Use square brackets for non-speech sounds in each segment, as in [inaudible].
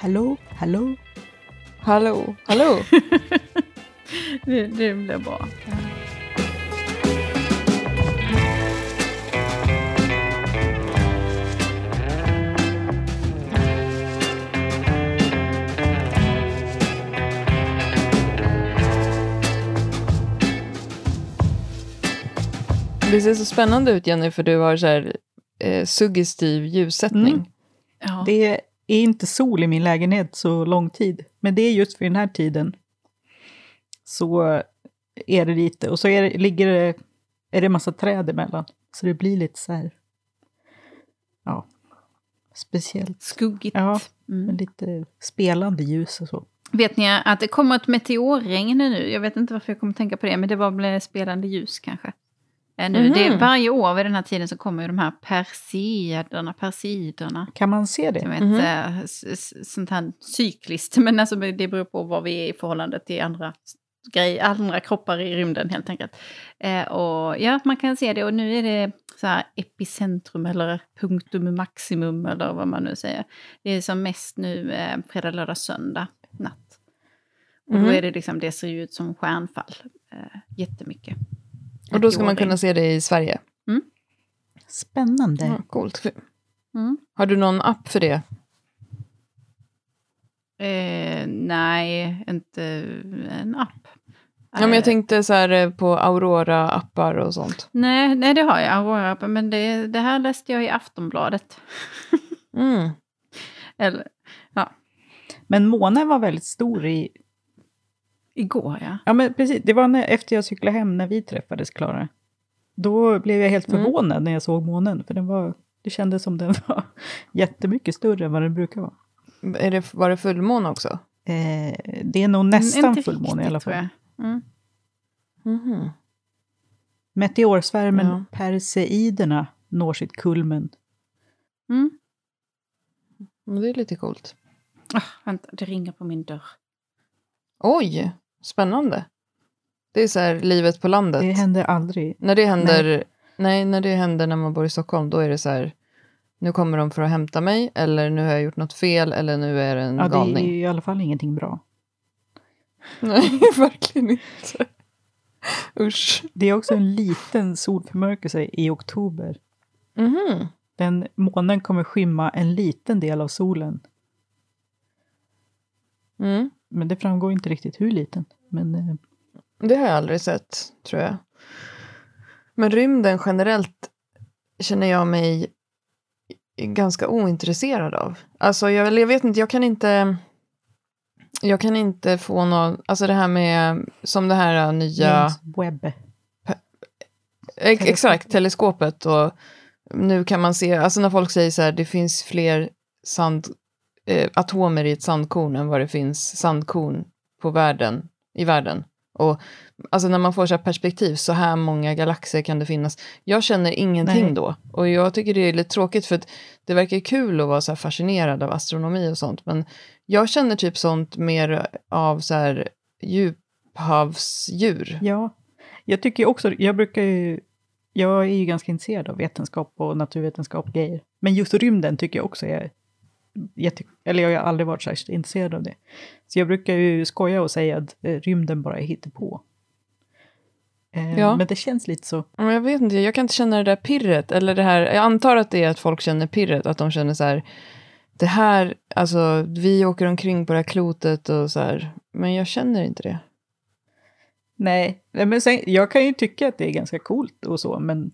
Hallå, hallå. Hallå, hallå. [laughs] det, det blir bra. Det ser så spännande ut Jenny, för du har så här, eh, suggestiv ljussättning. Mm. Ja. Det är inte sol i min lägenhet så lång tid. Men det är just för den här tiden. Så är det lite. Och så är det, ligger det, är det massa träd emellan. Så det blir lite så här... Ja. Speciellt. Skuggigt. Ja, Mm. lite spelande ljus och så. Vet ni att det kommer ett meteorregn nu? Jag vet inte varför jag kommer tänka på det, men det var väl spelande ljus kanske. Eh, Nu, Mhm. det är varje år vid den här tiden så kommer ju de här perseiderna, persiderna. Kan man se det? Som ett Mhm. s- sånt här cykliskt, [laughs] men alltså det beror på vad vi är i förhållande till andra grej, andra kroppar i rymden helt enkelt. Eh, och ja, man kan se det och nu är det så här epicentrum eller punktum maximum eller vad man nu säger. Det är som mest nu eh, fredag, lördag, söndag natt. Och Mhm. då är det liksom, det ser ju ut som stjärnfall eh, jättemycket. Och då ska man kunna se det i Sverige. Spännande. Ja, coolt. Mm. Har du någon app för det? Eh, nej, inte en app. Ja, men Eh, jag tänkte så här eh, på Aurora-appar och sånt. Nej, nej, det har jag. Aurora, men det, det här läste jag i Aftonbladet. Mm. [laughs] Eller, Men månen var väldigt stor i... igår, ja. Ja, men precis. Det var när, efter jag cyklade hem när vi träffades, Klara. Då blev jag helt Mm. förvånad när jag såg månen. För den var, det kändes som den var [laughs] jättemycket större än vad den brukar vara. Är det, var det fullmåne också? Eh, det är nog nästan Inte fullmåne i alla tror fall. jag. Mm. Mhm. Meteorsvärmen Ja. Perseiderna når sitt kulmen. Mm. Men Det är lite coolt. Ah, vänta, det ringer på min dörr. Oj, spännande. Det är så här livet på landet. Det händer aldrig. När det händer, nej. när det händer när man bor i Stockholm, då är det så här, nu kommer de för att hämta mig, eller nu har jag gjort något fel, eller nu är det en Ja, det är galning. i alla fall ingenting bra. [laughs] Nej, verkligen inte. Usch. Det är också en liten solförmörkelse i oktober. Mhm. Den månen kommer skymma en liten del av solen. Mm. Men det framgår inte riktigt hur liten. Men eh, Det har jag aldrig sett, tror jag. Men rymden generellt känner jag mig ganska ointresserad av. Alltså, jag, jag vet inte, jag kan inte... Jag kan inte få någon... Alltså det här med, som det här nya... James Webb. Ex- Exakt, teleskopet och nu kan man se, alltså när folk säger så här, det finns fler sand, eh, atomer i ett sandkorn än vad det finns sandkorn på världen, i världen. Och alltså när man får så här perspektiv, så här många galaxer kan det finnas. Jag känner ingenting Nej. då. Och jag tycker det är lite tråkigt för det verkar kul att vara så här fascinerad av astronomi och sånt. Men jag känner typ sånt mer av så här djuphavsdjur. Ja, jag tycker också, jag brukar ju, jag är ju ganska intresserad av vetenskap och naturvetenskap grejer. Men just rymden tycker jag också är, tyck, eller jag har aldrig varit särskilt intresserad av det. Så jag brukar ju skoja och säga att eh, rymden bara är hittepå. Eh, Ja. Men det känns lite så. Men jag vet inte, jag kan inte känna det där pirret. Eller det här, jag antar att det är att folk känner pirret, att de känner så här, det här, alltså vi åker omkring på det här klotet och så här, men jag känner inte det. Nej, nej, men sen, jag kan ju tycka att det är ganska coolt och så, men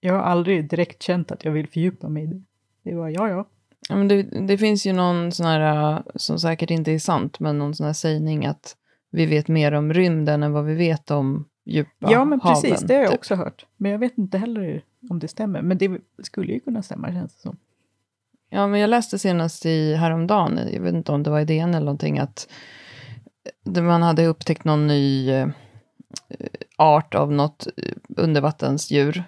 jag har aldrig direkt känt att jag vill fördjupa mig i det. Det var ja, ja. Ja, men det, det finns ju någon sån här, äh, som säkert inte är sant, men någon sån här sägning att vi vet mer om rymden än vad vi vet om djupa Ja, men haven. precis, det har jag typ. också hört. Men jag vet inte heller om det stämmer. Men det skulle ju kunna stämma, känns det som. Ja, men jag läste senast i häromdagen, jag vet inte om det var i DN eller någonting, att det- man hade upptäckt någon ny eh, art av något eh, undervattensdjur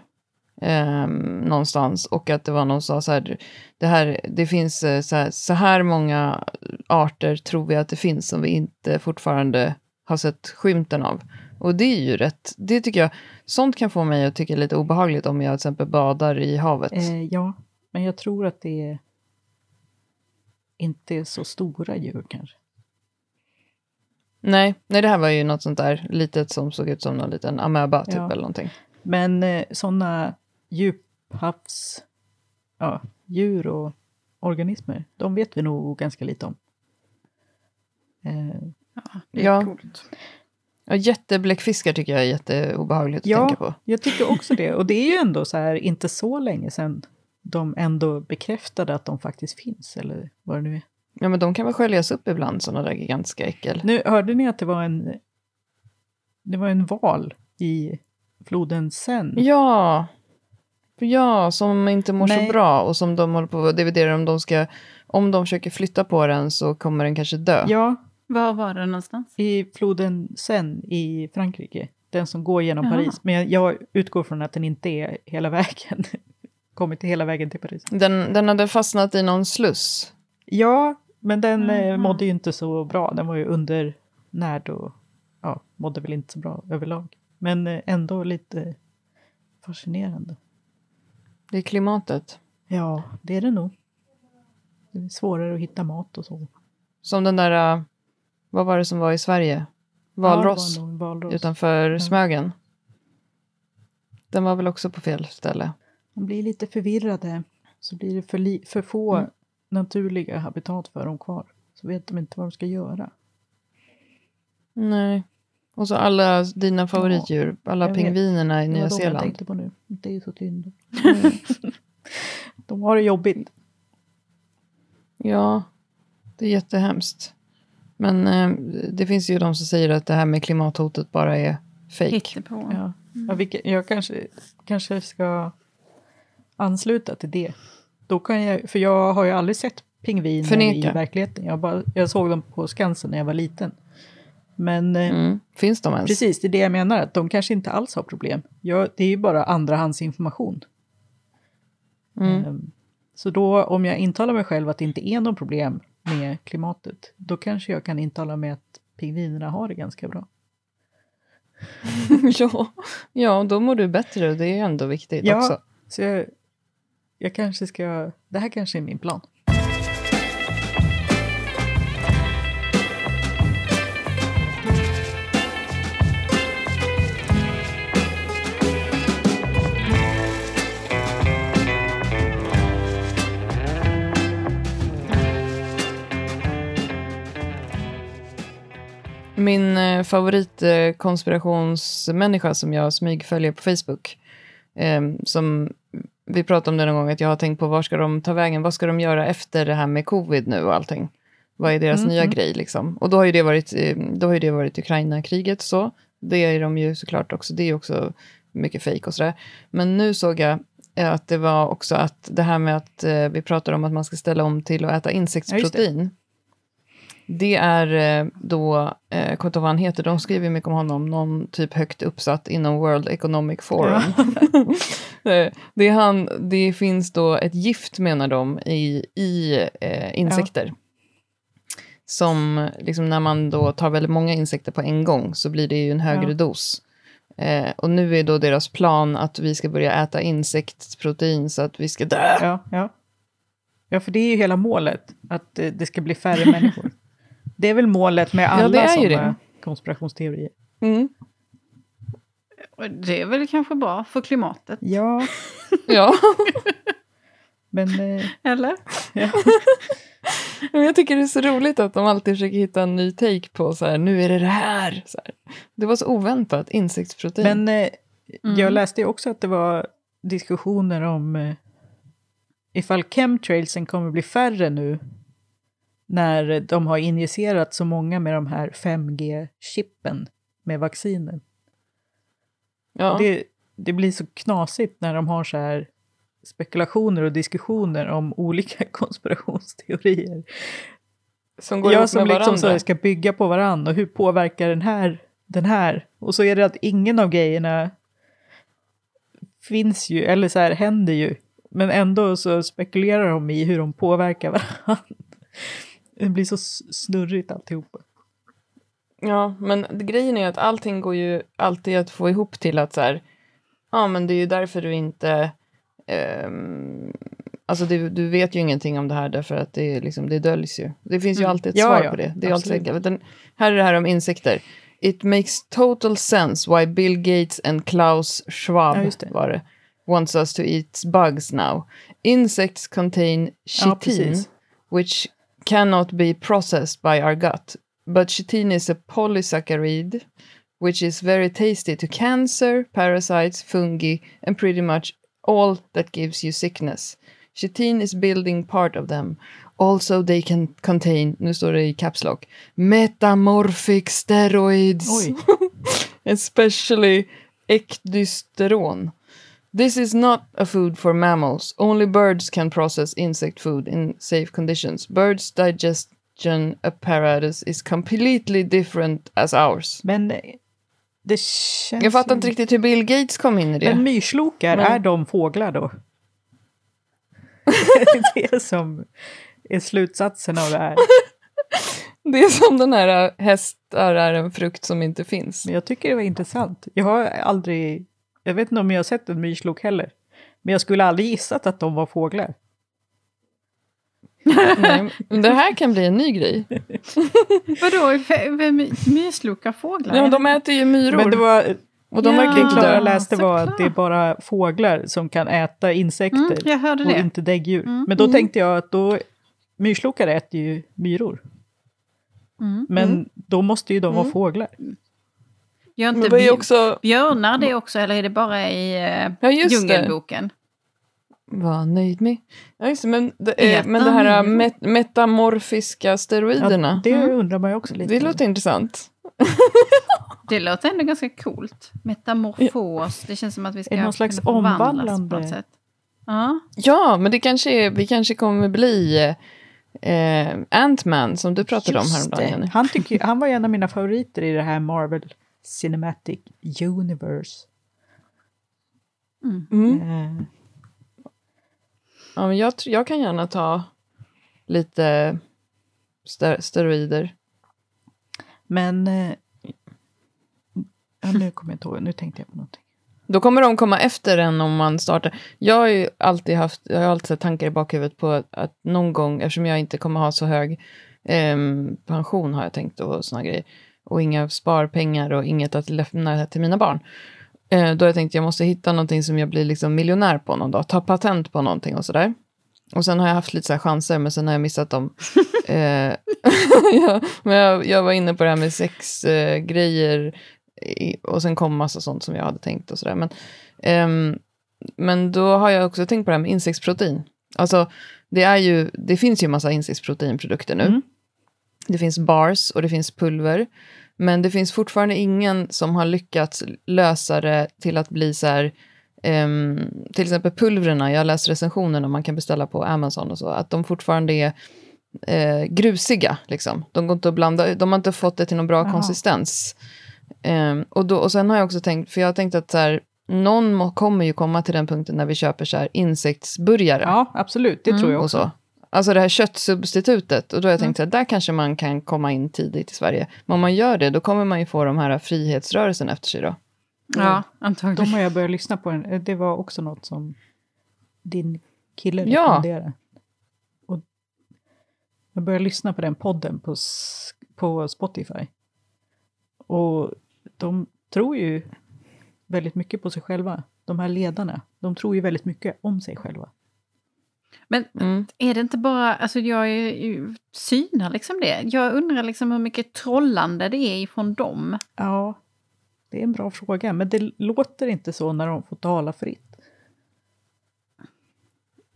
eh, någonstans och att det var någon som sa så här, det, här, det finns eh, så här, så här många arter tror vi att det finns som vi inte fortfarande har sett skymten av. Och det är ju rätt, det tycker jag, sånt kan få mig att tycka lite obehagligt om jag till exempel badar i havet. Eh, ja, men jag tror att det är... inte så stora djur kanske. Nej, nej, det här var ju något sånt där litet som såg ut som någon liten amöba typ Ja. eller någonting. Men eh, sådana djuphavs ja, djur och organismer, de vet vi nog ganska lite om. Eh, Ja, det är Ja. coolt. Ja, jättebläckfiskar tycker jag är jätteobehagligt att Ja. tänka på. jag tycker också det. Och det är ju ändå så här, inte så länge sedan de ändå bekräftade att de faktiskt finns, eller vad det nu är. Ja, men de kan väl sköljas upp ibland, sådana där gigantiska äckel. Nu hörde ni att det var en, det var en val i floden Sen. Ja, ja, som inte mår Nej. så bra och som de håller på att dividera om de ska... Om de försöker flytta på den så kommer den kanske dö. Ja, Var var det någonstans? i floden Sen i Frankrike. Den som går genom Jaha. Paris. Men jag, utgår från att den inte är hela vägen. [laughs] Kommit hela vägen till Paris. Den, den hade fastnat i någon sluss. Ja, men den eh, Aha. mådde ju inte så bra. Den var ju undernärd och ja, mådde väl inte så bra överlag. Men eh, ändå lite fascinerande. Det är klimatet. Ja, det är det nog. Det är svårare att hitta mat och så. Som den där... äh, Vad var det som var i Sverige? Valross Ja, valross. utanför Ja. Smögen. Den var väl också på fel ställe. De blir lite förvirrade. Så blir det för, för få Mm. naturliga habitat för dem kvar. Så vet de inte vad de ska göra. Nej. Och så alla dina favoritdjur, alla jag vet. pingvinerna i Det Nya var de jag Zeeland. tänkte på nu. Det är så synd. [laughs] de har det jobbigt. Ja, det är jättehemskt. Men eh, det finns ju de som säger att det här med klimathotet bara är fake. Hittepå. Ja. Ja, vilket, jag kanske, kanske ska ansluta till det. Då kan jag, för jag har ju aldrig sett pingviner Förneka. i verkligheten. Jag, bara, jag såg dem på Skansen när jag var liten. Men eh, Mm. Finns de ens? precis, det är det jag menar, att de kanske inte alls har problem. Jag, det är ju bara andrahandsinformation. Mm. Ehm, Så då, om jag intalar mig själv att det inte är något problem med klimatet, då kanske jag kan intala mig att pingvinerna har det ganska bra. [laughs] ja. ja, då mår du bättre och det är ändå viktigt Ja. också. Så jag, jag kanske ska, det här kanske är min plan. Min eh, favoritkonspirationsmänniska som jag smygföljer på Facebook, eh, som vi pratade om det någon gång, att jag har tänkt på var ska de ta vägen, vad ska de göra efter det här med covid nu och allting? Vad är deras Mm, nya mm. grej liksom? Och då har ju det varit, eh, då har det varit Ukraina-kriget så. Det är de ju såklart också, det är också mycket fejk och sådär. Men nu såg jag eh, att det var också att det här med att vi pratar om att man ska ställa om till att äta insektsprotein. Det är eh, då, eh, kommer inte vad han heter, de skriver mycket om honom, någon typ högt uppsatt inom World Economic Forum. [laughs] Eh, det, är han, det finns då ett gift, menar de, i, i eh, insekter. Som, liksom när man då tar väldigt många insekter på en gång, så blir det ju en högre Ja. dos. Eh, och nu är då deras plan att vi ska börja äta insektsprotein så att vi ska dö. Ja, ja. ja, för det är ju hela målet, att eh, det ska bli färre [laughs] människor. Det är väl målet med alla det är ju sådana det. konspirationsteorier. Mm. Och Det är väl kanske bra för klimatet? Ja, [laughs] Ja. [laughs] men... Eh, Eller? ja. [laughs] Men jag tycker det är så roligt att de alltid försöker hitta en ny take på så här, nu är det det här. Så här. Det var så oväntat, insektsprotein. Men eh, jag Mm. läste ju också att det var diskussioner om eh, ifall chemtrailsen kommer bli färre nu när de har injicerat så många med de här 5G-chippen med vaccinen. ja. Det, det blir så knasigt när de har så här spekulationer och diskussioner om olika [laughs] konspirationsteorier. som går Jag som med liksom varandra. så ska bygga på varandra och hur påverkar den här den här? Och så är det att ingen av grejerna finns ju, eller så här händer ju. Men ändå så spekulerar de i hur de påverkar [laughs] varandra. Det blir så snurrigt alltihopa. Ja, men det- grejen är att allting går ju alltid att få ihop till att så här, ja men det är ju därför du inte, ehm, Alltså det, du vet ju ingenting om det här därför att det, är liksom, det döljs ju. Det finns ju Mm. alltid ett Ja, svar ja, på det. det är absolut. alltid, den, här är det här om insekter. It makes total sense why Bill Gates and Klaus Schwab Ja, det. var det, wants us to eat bugs now. Insects contain chitin, which cannot be processed by our gut. But chitin is a polysaccharide, which is very tasty to cancer, parasites, fungi, and pretty much all that gives you sickness. Chitin is building part of them. Also they can contain, nu står det i caps lock, metamorphic steroids. [laughs] Especially ecdysteron. This is not a food for mammals. Only birds can process insect food in safe conditions. Birds' digestion apparatus is completely different as ours. Men det känns Jag fattar inte riktigt hur Bill Gates kom in i det. Men myrslokar, Men- är de fåglar då? det [laughs] är [laughs] det som är slutsatsen av det här. [laughs] Det är som den här äh, hästar är en frukt som inte finns. Men jag tycker det var intressant. Jag har aldrig, jag vet inte om jag har sett en myrslok heller. Men jag skulle aldrig gissat att de var fåglar. Nej, men det här kan bli en ny grej. [laughs] Vadå, myrslokar fåglar? Ja, de äter ju myror. Men det var, och de Ja. verkar det inte Klara dö. läste var att det är bara fåglar som kan äta insekter Mm, jag hörde och det. inte däggdjur. Mm. Men då Mm. tänkte jag att då, myrslokar äter ju myror. Mm. Men då måste ju de vara Mm. fåglar. Gör Men inte är bj- också... björnar det också, eller är det bara i uh, Ja, just det. Djungelboken? Var nöjd med. Ja, just det, men det, är, men det här myror. met, metamorfiska steroiderna. det Mm. undrar man ju också lite. det låter intressant. [laughs] Det låter ändå ganska coolt. Metamorfos, det känns som att vi ska Är det någon slags omvandlande? på något sätt. Ja, Ja, men det kanske är, vi kanske kommer bli eh, Ant-Man som du pratade om Just häromdagen. det. Jenny. Han, tycker, han var en av mina favoriter i det här Marvel Cinematic Universe. Mm. Eh, Ja, men jag, jag kan gärna ta lite ster- steroider. men... Eh, ja, nu kommer jag inte ihåg, nu tänkte jag på någonting. Då kommer de komma efter en om man startar. Jag har ju alltid haft, jag har alltid haft tankar i bakhuvudet på att, att någon gång, eftersom jag inte kommer ha så hög ehm, pension har jag tänkt och såna grejer. Och inga sparpengar och inget att lämna till mina barn. Eh, då har jag tänkt att jag måste hitta någonting som jag blir liksom miljonär på någon dag. Ta patent på någonting och sådär. Och sen har jag haft lite så chanser, men sen har jag missat dem. [laughs] eh, [laughs] ja, men jag, jag var inne på det här med sexgrejer. Eh, och sen kom massa sånt som jag hade tänkt och sådär. Men, ehm, men då har jag också tänkt på det här med insektsprotein. Alltså, det, är ju, det finns ju massa insektsproteinprodukter nu. Mm. Det finns bars och det finns pulver. Men det finns fortfarande ingen som har lyckats lösa det till att bli så här, ehm, till exempel pulverna, jag har läst recensionerna man kan beställa på Amazon och så, att de fortfarande är eh, grusiga. Liksom. De går inte att blanda, de har inte fått det till någon bra Jaha. konsistens. Ehm, och, då, och sen har jag också tänkt, för jag har tänkt att så här, någon må, kommer ju komma till den punkten när vi köper så här insektsburgare Ja, absolut, det Mm. tror jag och också. så. Alltså det här köttsubstitutet. Och då har jag tänkt att där kanske man kan komma in tidigt i Sverige. Men om man gör det, då kommer man ju få de här frihetsrörelsen efter sig då. ja De antagligen. har jag börjat lyssna på. Den. Det var också något som din kille Ja. rekommenderade. Och jag började lyssna på den podden på, på Spotify. Och de tror ju väldigt mycket på sig själva. De här ledarna. De tror ju väldigt mycket om sig själva. Men Mm. är det inte bara, alltså jag är, ju- synar liksom det. Jag undrar liksom hur mycket trollande det är ifrån dem. Ja, det är en bra fråga. Men det låter inte så när de får tala fritt.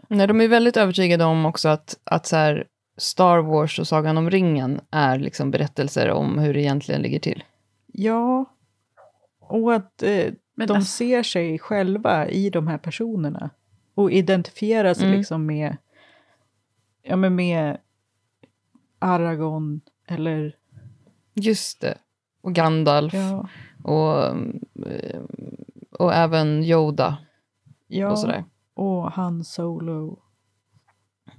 Nej, de är väldigt övertygade om också att, att så här, Star Wars och Sagan om ringen är liksom berättelser om hur det egentligen ligger till. Ja, och att eh, de alltså- ser sig själva i de här personerna. Och identifierar sig Mm. liksom med, ja, men med Aragorn eller... Just det. Och Gandalf Ja, och, och även Yoda ja och sådär. och Han Solo.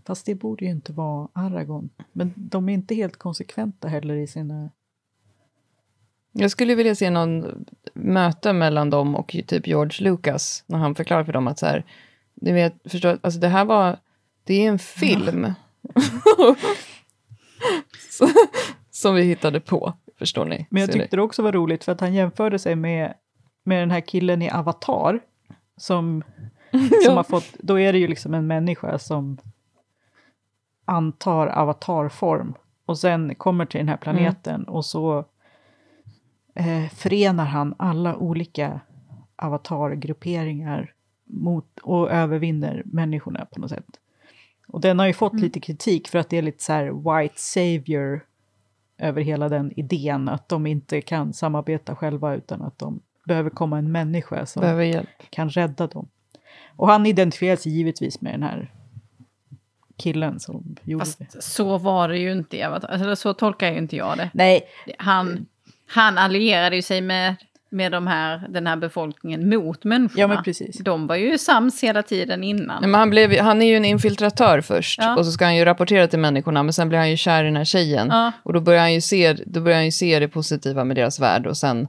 Fast det borde ju inte vara Aragorn. Men de är inte helt konsekventa heller i sina... Jag skulle vilja se någon möte mellan dem och typ George Lucas när han förklarar för dem att så här, ni vet, förstår, alltså det här var Det är en film. [laughs] Så, som vi hittade på, förstår ni. Men jag tyckte det också var roligt för att han jämförde sig med, med den här killen i Avatar. Som, [laughs] som Ja. har fått, då är det ju liksom en människa som antar avatarform. Och sen kommer till den här planeten och så eh, förenar han alla olika avatargrupperingar mot, och övervinner människorna på något sätt. Och den har ju fått lite kritik för att det är lite så här white savior över hela den idén att de inte kan samarbeta själva utan att de behöver komma en människa som kan rädda dem. Och han identifierar sig givetvis med den här killen som gjorde det. Fast så var det ju inte Avatar. Alltså, så tolkar ju inte jag det. Nej, Han, han allierade ju sig med, med de här, den här befolkningen mot människorna. ja men precis. De var ju sams hela tiden innan. Nej, men han, blev, han är ju en infiltratör först Ja. och så ska han ju rapportera till människorna men sen blir han ju kär i den här tjejen. Ja. Och då börjar, han ju se, då börjar han ju se det positiva med deras värld och sen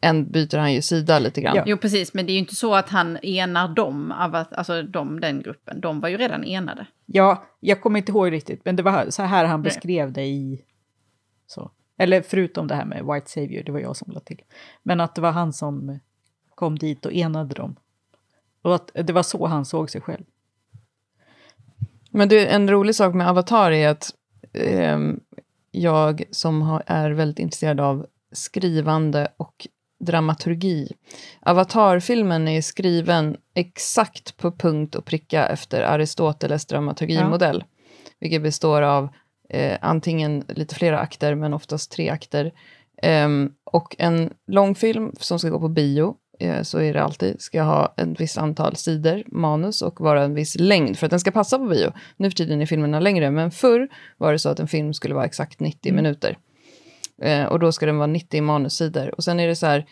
en, byter han ju sida lite grann. Ja. Jo, precis. Men det är ju inte så att han enar dem, av att, alltså de, den gruppen. De var ju redan enade. Ja, jag kommer inte ihåg riktigt, men det var så här han Nej. beskrev det i... Så. Eller förutom det här med White Savior, det var jag som lade till. Men att det var han som kom dit och enade dem. Och att det var så han såg sig själv. Men det, en rolig sak med Avatar är att ehm, jag som har, är väldigt intresserad av skrivande och dramaturgi. Avatar-filmen är skriven exakt på punkt och pricka efter Aristoteles dramaturgimodell. Vilket består av eh, antingen lite flera akter, men oftast tre akter. Ehm, och en långfilm som ska gå på bio, eh, så är det alltid, ska ha ett visst antal sidor, manus, och vara en viss längd för att den ska passa på bio. Nu för tiden är filmerna längre, men förr var det så att en film skulle vara exakt 90 minuter. Eh, och då ska den vara 90 manussidor. Och sen är det så här,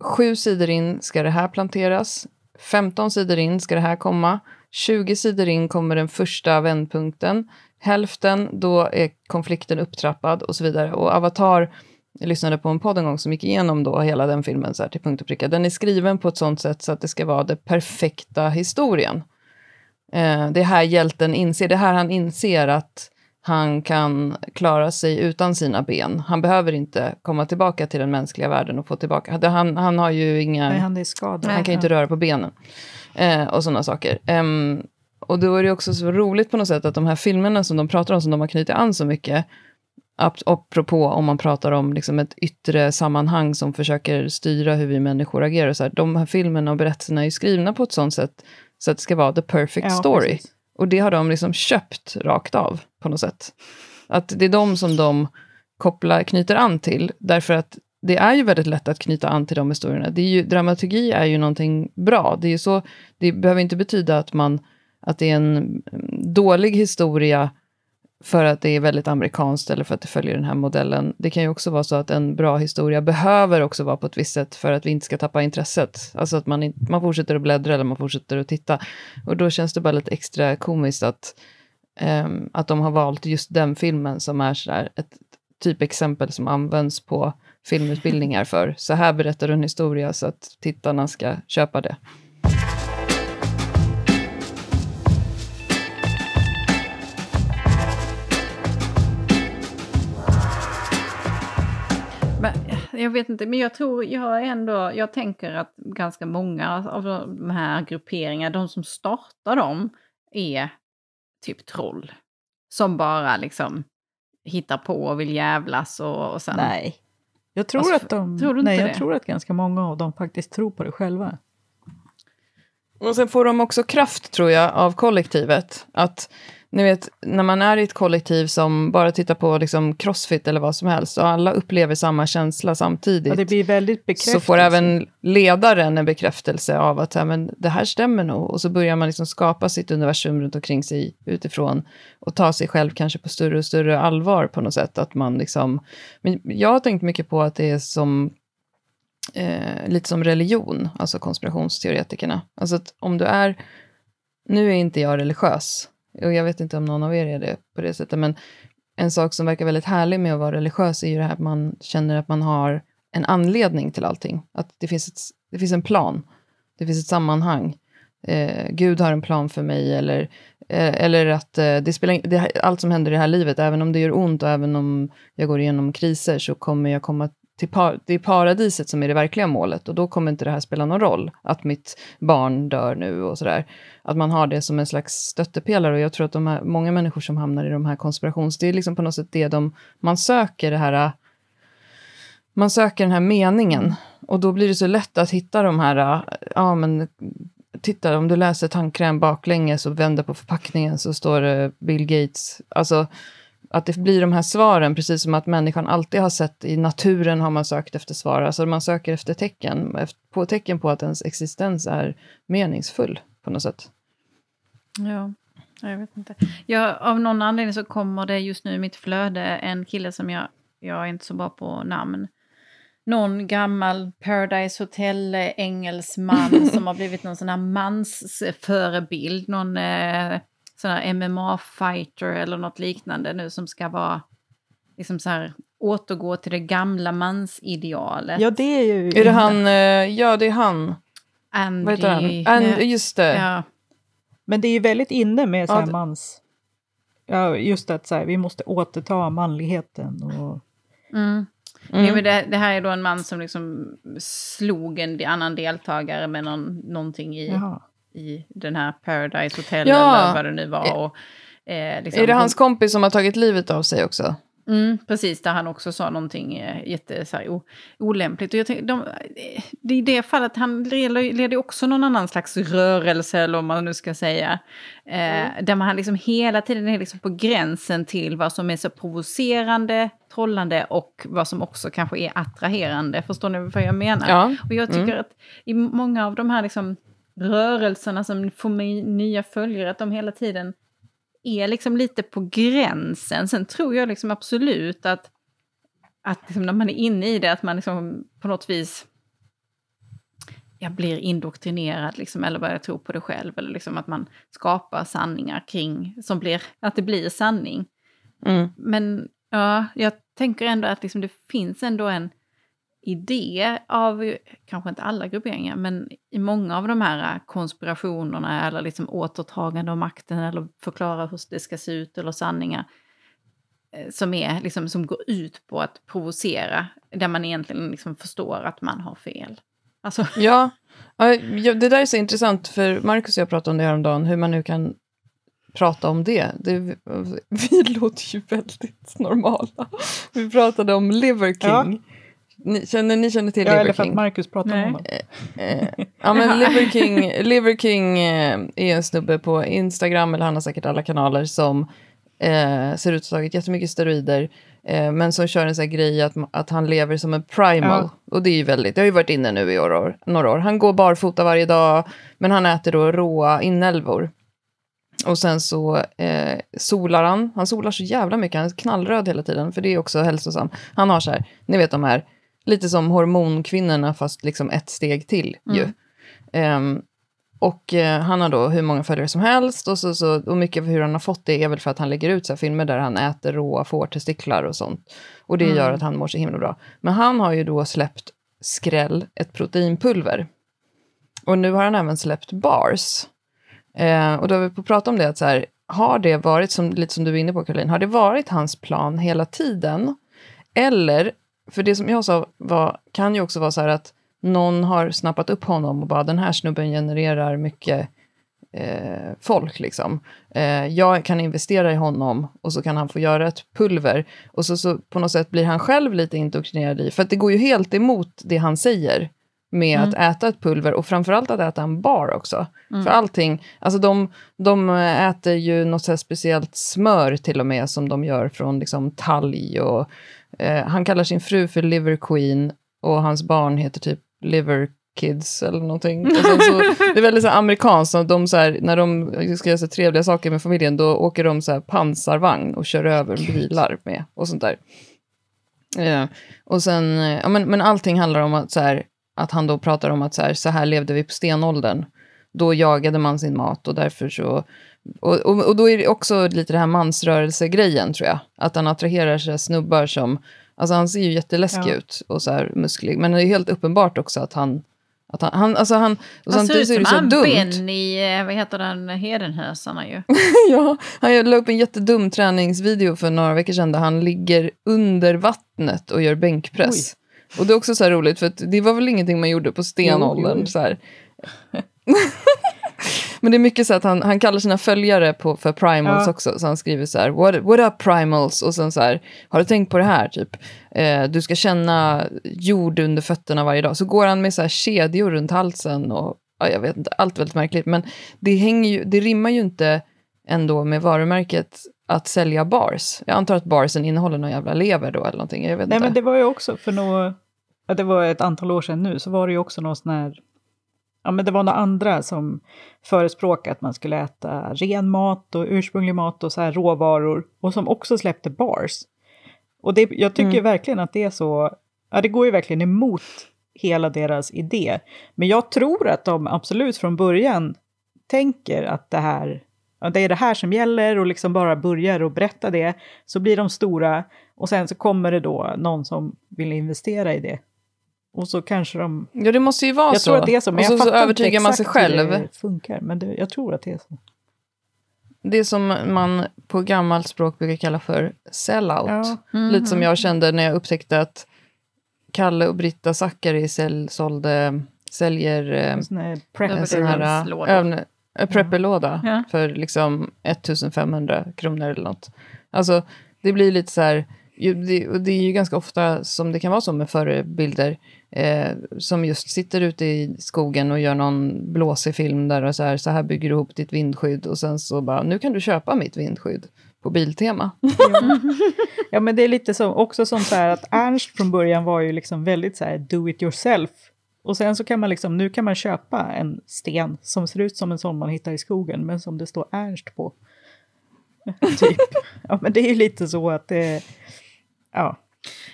sju sidor in ska det här planteras, 15 sidor in ska det här komma, 20 sidor in kommer den första vändpunkten, hälften, då är konflikten upptrappad och så vidare. Och Avatar, jag lyssnade på en podd en gång som gick igenom då hela den filmen så här till punkt och pricka. Den är skriven på ett sånt sätt så att det ska vara den perfekta historien. Eh, det är här hjälten inser, det är här han inser att han kan klara sig utan sina ben. Han behöver inte komma tillbaka till den mänskliga världen och få tillbaka... Han, han har ju inga... Nej, han är skadad. Han kan ju inte röra på benen. Eh, och sådana saker. Ehm, och då är det också så roligt på något sätt att de här filmerna som de pratar om, som de har knutit an så mycket, ap- apropå om man pratar om liksom ett yttre sammanhang som försöker styra hur vi människor agerar. Så här, de här filmerna och berättelserna är ju skrivna på ett sånt sätt så att det ska vara the perfect Ja, story. precis. Och det har de liksom köpt rakt av på något sätt. Att det är de som de kopplar, knyter an till, därför att det är ju väldigt lätt att knyta an till de historierna. Det är ju, dramaturgi är ju någonting bra. Det, är så, det behöver inte betyda att, man, att det är en mm, dålig historia för att det är väldigt amerikanskt eller för att det följer den här modellen. Det kan ju också vara så att en bra historia behöver också vara på ett visst sätt för att vi inte ska tappa intresset. Alltså att man, man fortsätter att bläddra eller man fortsätter att titta. Och då känns det bara lite extra komiskt att, um, att de har valt just den filmen som är sådär ett typexempel som används på filmutbildningar för. Så här berättar du en historia så att tittarna ska köpa det. Jag vet inte, men jag tror, jag ändå, jag tänker att ganska många av de här grupperingarna, de som startar dem, är typ troll. Som bara liksom hittar på och vill jävlas och, och sen... Nej. Jag tror Alltså, att de... tror du inte nej, jag det? tror att ganska många av dem faktiskt tror på det själva. Och sen får de också kraft, tror jag, av kollektivet. Att, ni vet, när man är i ett kollektiv som bara tittar på liksom, crossfit eller vad som helst, och alla upplever samma känsla samtidigt, Ja, det blir väldigt bekräftelse. så får även ledaren en bekräftelse av att ja, men, det här stämmer nog. Och så börjar man liksom skapa sitt universum runt omkring sig utifrån och ta sig själv kanske på större och större allvar på något sätt. Att man liksom, men jag har tänkt mycket på att det är som eh, lite som religion, alltså konspirationsteoretikerna. Alltså att om du är, nu är inte jag religiös, och jag vet inte om någon av er är det på det sättet, men en sak som verkar väldigt härlig med att vara religiös är ju det här att man känner att man har en anledning till allting. Att det finns, ett, det finns en plan, det finns ett sammanhang. Eh, Gud har en plan för mig, eller Eh, eller att eh, det spelar, det, allt som händer i det här livet, även om det gör ont och även om jag går igenom kriser så kommer jag komma till par, det är paradiset som är det verkliga målet och då kommer inte det här spela någon roll. Att mitt barn dör nu och sådär. Att man har det som en slags stöttepelare och jag tror att de här, många människor som hamnar i de här konspirations... Det är liksom på något sätt det de... Man söker det här... Man söker den här meningen och då blir det så lätt att hitta de här... Ja, men titta om du läser tandkräm baklänges och vänder på förpackningen så står det Bill Gates. Alltså att det blir de här svaren, precis som att människan alltid har sett i naturen har man sökt efter svar. Alltså man söker efter tecken, på tecken på att ens existens är meningsfull på något sätt. Ja, jag vet inte. Jag, av någon anledning så kommer det just nu i mitt flöde en kille som jag, jag är inte så bra på namn. Någon gammal Paradise Hotel-engelsman [laughs] som har blivit någon sån här mansförebild. Någon eh, sån här MMA-fighter eller något liknande nu som ska vara liksom så här återgå till det gamla mansidealet. Ja, det är ju... Är det han, eh, ja det är han. Andy... Vad heter han? And, just det. Ja. Men det är ju väldigt inne med så här Ja, det- mans... Ja, just att så här, vi måste återta manligheten och... Mm. Mm. Ja, men det, det här är då en man som liksom slog en annan deltagare med någon, någonting i, Jaha. I den här Paradise Hotel Ja. eller vad det nu var. Och, eh, liksom, Är det hans kompis som har tagit livet av sig också? Mm, precis, där han också sa någonting eh, jätte, så här, o, olämpligt. Och jag tänkte, de, eh, det är det fallet, han leder, också någon annan slags rörelse, eller vad man nu ska säga. Eh, Där man liksom hela tiden är liksom på gränsen till vad som är så provocerande, trollande och vad som också kanske är attraherande. Förstår ni vad jag menar? Ja. Och jag tycker att i många av de här liksom rörelserna som får mig nya följare, att de hela tiden är liksom lite på gränsen. Sen tror jag liksom absolut att, att liksom när man är inne i det, att man liksom på något vis jag blir indoktrinerad liksom, eller börjar tro på det själv. Eller liksom att man skapar sanningar kring, som blir, att det blir sanning. Mm. Men ja, jag tänker ändå att liksom det finns ändå en idé av, kanske inte alla grupperingar, men i många av de här konspirationerna eller liksom återtagande av makten eller förklara hur det ska se ut eller sanningar eh, som, är, liksom, som går ut på att provocera, där man egentligen liksom förstår att man har fel. Alltså, [laughs] Ja. ja, ja, det där är så intressant, för Marcus och jag pratade om det häromdagen, hur man nu kan prata om det. det vi [laughs] låter ju väldigt normala. Vi pratade om Liver King. Ni, känner, ni känner till Ja, Liver eller för King? att Marcus pratar Nej. om honom. Eh, ja, men Liver King, [laughs] Liver King eh, är en snubbe på Instagram, eller han har säkert alla kanaler, som eh, ser ut att ha tagit jättemycket steroider, eh, men som kör en sån här grej att, att han lever som en primal. Och det är ju väldigt, det har ju varit inne nu i år, år, några år. Han går barfota varje dag, men han äter då råa inälvor. Och sen så eh, solar han. Han solar så jävla mycket. Han är knallröd hela tiden. För det är också hälsosamt. Han har så här, ni vet de här, lite som hormonkvinnorna fast liksom ett steg till ju. Ehm, och eh, han har då hur många följare som helst. Och, så, så, och mycket av hur han har fått det är väl för att han lägger ut så filmer där han äter råa fårtestiklar och sånt. Och det gör att han mår så himla bra. Men han har ju då släppt skräll, ett proteinpulver. Och nu har han även släppt bars. Eh, och då har vi på prata om det, att så här, har det varit, som, lite som du är inne på Caroline, har det varit hans plan hela tiden? Eller, för det som jag sa var, kan ju också vara så här att någon har snappat upp honom och bara den här snubben genererar mycket eh, folk liksom. Eh, jag kan investera i honom och så kan han få göra ett pulver. Och så, så på något sätt blir han själv lite indoktrinerad i, för att det går ju helt emot det han säger med att äta ett pulver och framförallt att äta en bar också. För allting, alltså de, de äter ju något speciellt smör till och med som de gör från liksom talg och eh, han kallar sin fru för liver queen och hans barn heter typ liver kids eller någonting. Så, det är väldigt så amerikanskt, så de så här, när de ska göra så trevliga saker med familjen då åker de så här pansarvagn och kör över bilar med och sånt där. Eh, och sen, eh, ja, men, men allting handlar om att, så här, att han då pratar om att så här, så här levde vi på stenåldern. Då jagade man sin mat och därför så... Och, och, och då är det också lite det här mansrörelsegrejen tror jag. Att han attraherar sig snubbar som... Alltså han ser ju jätteläskig Ja. ut och så här musklig. Men det är helt uppenbart också att han, Att han, han, alltså han, och Han ser ut som han. Ben i, vad heter den, Hedenhösarna ju. [laughs] ja, han la upp en jättedum träningsvideo för några veckor sedan där han ligger under vattnet och gör bänkpress. Och det är också så här roligt för det var väl ingenting man gjorde på stenåldern. Jo, jo. Så. [laughs] Men det är mycket så att han, han kallar sina följare på, för primals Ja. också. Så han skriver så här, what, what up primals? Och sen så här, har du tänkt på det här? Typ, eh, du ska känna jord under fötterna varje dag. Så går han med så här kedjor runt halsen och ja, jag vet inte, allt väldigt märkligt. Men det, hänger ju, det rimmar ju inte ändå med varumärket att sälja bars. Jag antar att barsen innehåller någon jävla lever då eller någonting. Jag vet Nej, inte. men det var ju också för några, ja, det var ett antal år sedan nu, så var det ju också någon sån här, ja men det var några andra som förespråkade att man skulle äta ren mat och ursprunglig mat och så här råvaror och som också släppte bars. Och det, jag tycker Mm. verkligen att det är så, ja det går ju verkligen emot hela deras idé. Men jag tror att de absolut från början tänker att det här, ja, det är det här som gäller och liksom bara börjar och berätta det, så blir de stora och sen så kommer det då någon som vill investera i det. Och så kanske de... Ja, det måste ju vara Jag så. tror att det är så, men och jag så, så fattar inte övertygar man sig själv. det funkar. Men det, jag tror att det är så. Det är som man på gammalt språk brukar kalla för sellout. Ja. Mm. Lite som jag kände när jag upptäckte att Kalle och Britta Zackari säl, sålde, säljer eh, En sån här prep. sån här Prepperlådor. övne- äh, prepperlåda Ja. för liksom 1500 kronor eller något. Alltså, det blir lite så här, det, och det är ju ganska ofta som det kan vara så med förebilder, eh, som just sitter ute i skogen och gör någon blåsig film där och så här, så här bygger du ihop ditt vindskydd och sen så bara, nu kan du köpa mitt vindskydd på Biltema. Ja, [laughs] men det är lite som, också som så här att Ernst från början var ju liksom väldigt så här do it yourself. Och sen så kan man liksom, nu kan man köpa en sten som ser ut som en sån man hittar i skogen, men som det står Ernst på. [laughs] typ. Ja, men det är ju lite så att det, ja.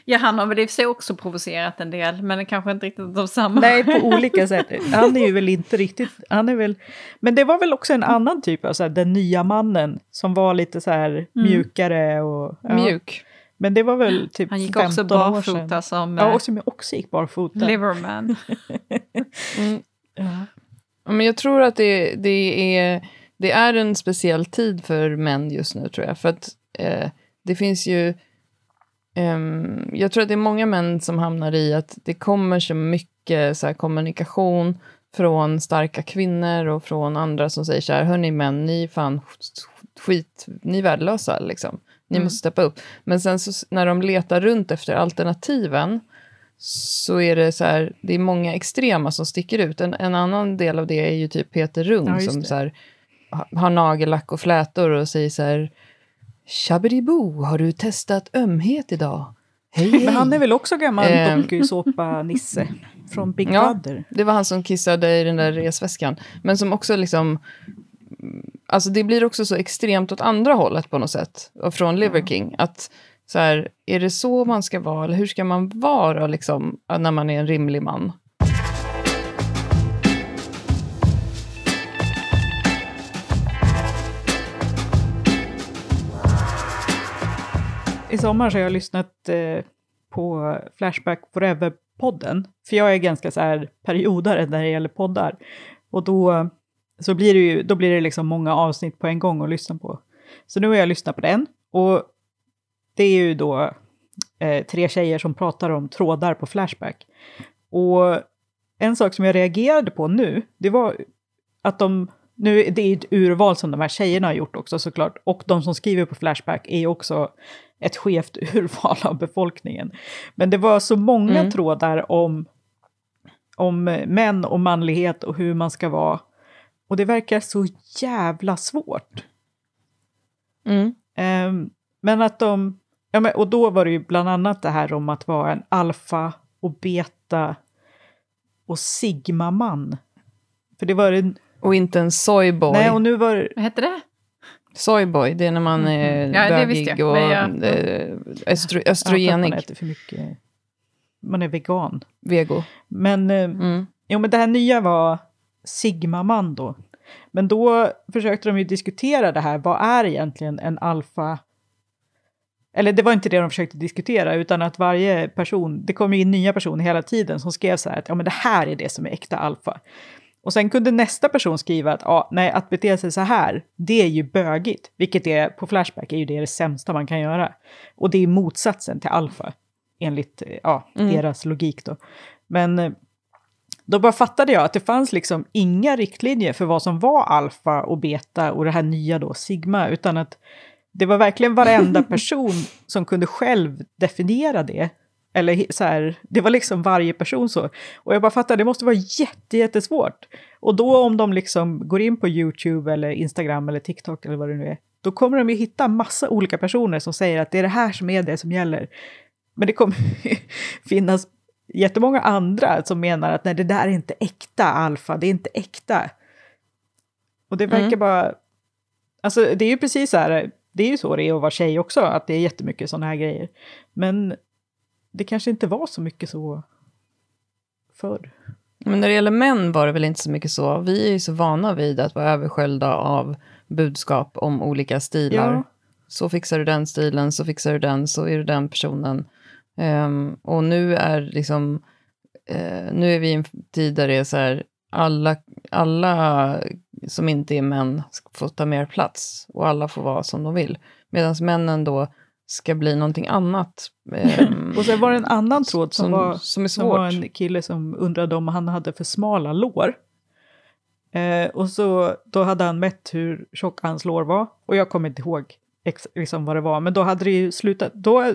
Ja, han har väl i och för sig också provocerat en del, men kanske inte riktigt de samma. Nej, på [laughs] olika sätt. Han är ju väl inte riktigt, han är väl, men det var väl också en annan typ av så här, den nya mannen som var lite så här mjukare och... Ja. Mjuk. Men det var väl typ Han gick 15 också år barfota sedan. som Ja, och som också gick barfota. Liverman. [laughs] Mm. Ja. Ja, Men jag tror att det, det, är, det är en speciell tid för män just nu, tror jag. För att eh, det finns ju... ehm, jag tror att det är många män som hamnar i att det kommer så mycket så här, kommunikation från starka kvinnor och från andra som säger så här, hörni män, ni är fan skit, ni är värdelösa liksom. Ni Mm. måste steppa upp. Men sen så, när de letar runt efter alternativen så är det så här, det är många extrema som sticker ut. En, en annan del av det är ju typ Peter Rung Ja, som så här, ha- har nagellack och flätor och säger så här Tjabberibo, har du testat ömhet idag? Hej, hej. Men han är väl också gammal Eh. dokusåpa-nisse från Big Ja. Brother. Det var han som kissade i den där resväskan. Men som också liksom... Alltså det blir också så extremt åt andra hållet på något sätt. Från Liver King. Att så här, är det så man ska vara? Eller hur ska man vara liksom, när man är en rimlig man? I sommar så har jag lyssnat eh, på Flashback Forever-podden. För jag är ganska så här periodare när det gäller poddar. Och då, så blir det ju, då blir det liksom många avsnitt på en gång att lyssna på. Så nu har jag lyssnat på den. Och det är ju då eh, tre tjejer som pratar om trådar på Flashback. Och en sak som jag reagerade på nu, det var att de, nu det är ett urval som de här tjejerna har gjort också såklart, och de som skriver på Flashback är också ett skevt [laughs] urval av befolkningen. Men det var så många Mm. trådar om, om män och manlighet och hur man ska vara. Och det verkar så jävla svårt. Mm. Ehm, men att de, ja, men, och då var det ju bland annat det här om att vara en alfa och beta och sigma-man. För det var en, Och inte en soyboy. nej och nu var Vad hette det? Soyboy, det är när man är Mhm. Ja, det visste bögig jag, och jag- eh, östro, ja, östrogenig, man äter för mycket, man är vegan. vego. Men, eh, Mm. jo, men det här nya var sigma-man då. Men då försökte de ju diskutera det här, vad är egentligen en alfa eller det var inte det de försökte diskutera, utan att varje person, det kom in nya personer hela tiden som skrev så här att ja men det här är det som är äkta alfa. Och sen kunde nästa person skriva att ja, nej, att bete sig så här, det är ju bögigt. Vilket är, på Flashback är ju det, det sämsta man kan göra. Och det är motsatsen till alfa, enligt ja, mm. deras logik då. Men eh, då bara fattade jag att det fanns liksom inga riktlinjer för vad som var alfa och beta och det här nya då, sigma, utan att det var verkligen varenda [laughs] person som kunde själv definiera det. Eller så här, det var liksom varje person så. Och jag bara fattade, det måste vara jätte, jättesvårt. Och då om de liksom går in på YouTube eller Instagram eller TikTok eller vad det nu är, då kommer de ju hitta massa olika personer som säger att det är det här som är det som gäller. Men det kommer [laughs] finnas jättemånga andra som menar att nej, det där är inte äkta alfa, det är inte äkta. Och det verkar mm. bara... Alltså det är ju precis så här, det är ju så det är att vara tjej också, att det är jättemycket sådana här grejer. Men det kanske inte var så mycket så förr. Men när det gäller män var det väl inte så mycket så. Vi är ju så vana vid att vara översköljda av budskap om olika stilar. Ja. Så fixar du den stilen, så fixar du den, så är du den personen. Um, och nu är liksom, uh, nu är vi i en tid där det är så här, alla, alla som inte är män får ta mer plats och alla får vara som de vill. Medan männen då ska bli någonting annat. Um, [laughs] och sen var det en annan tråd som, som var, som, är som var en kille som undrade om han hade för smala lår. Eh, och så, då hade han mätt hur tjock hans lår var. Och jag kommer inte ihåg ex, liksom vad det var, men då hade det ju slutat. Då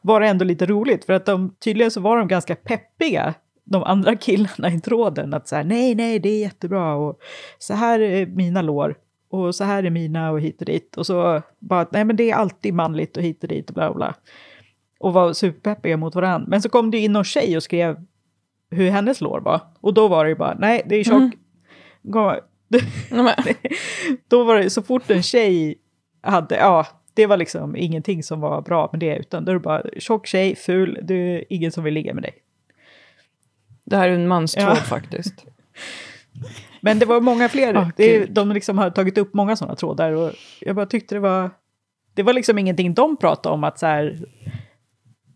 var det ändå lite roligt, för att de, tydligen så var de ganska peppiga de andra killarna i tråden att så här, nej, nej, det är jättebra och så här är mina lår och så här är mina och hit och dit och så bara, nej, men det är alltid manligt och hit och dit och bla bla. Och var superpeppiga mot varandra. Men så kom det in någon tjej och skrev hur hennes lår var och då var det ju bara, nej, det är tjock. Mm. [laughs] då var det så fort en tjej hade, ja, det var liksom ingenting som var bra med det, utan då är det bara tjock tjej, ful, det är ingen som vill ligga med dig. Det här är en manstråd ja. faktiskt. [laughs] Men det var många fler. Oh, det, de liksom har tagit upp många sådana trådar och jag bara tyckte det var... Det var liksom ingenting de pratade om att så här,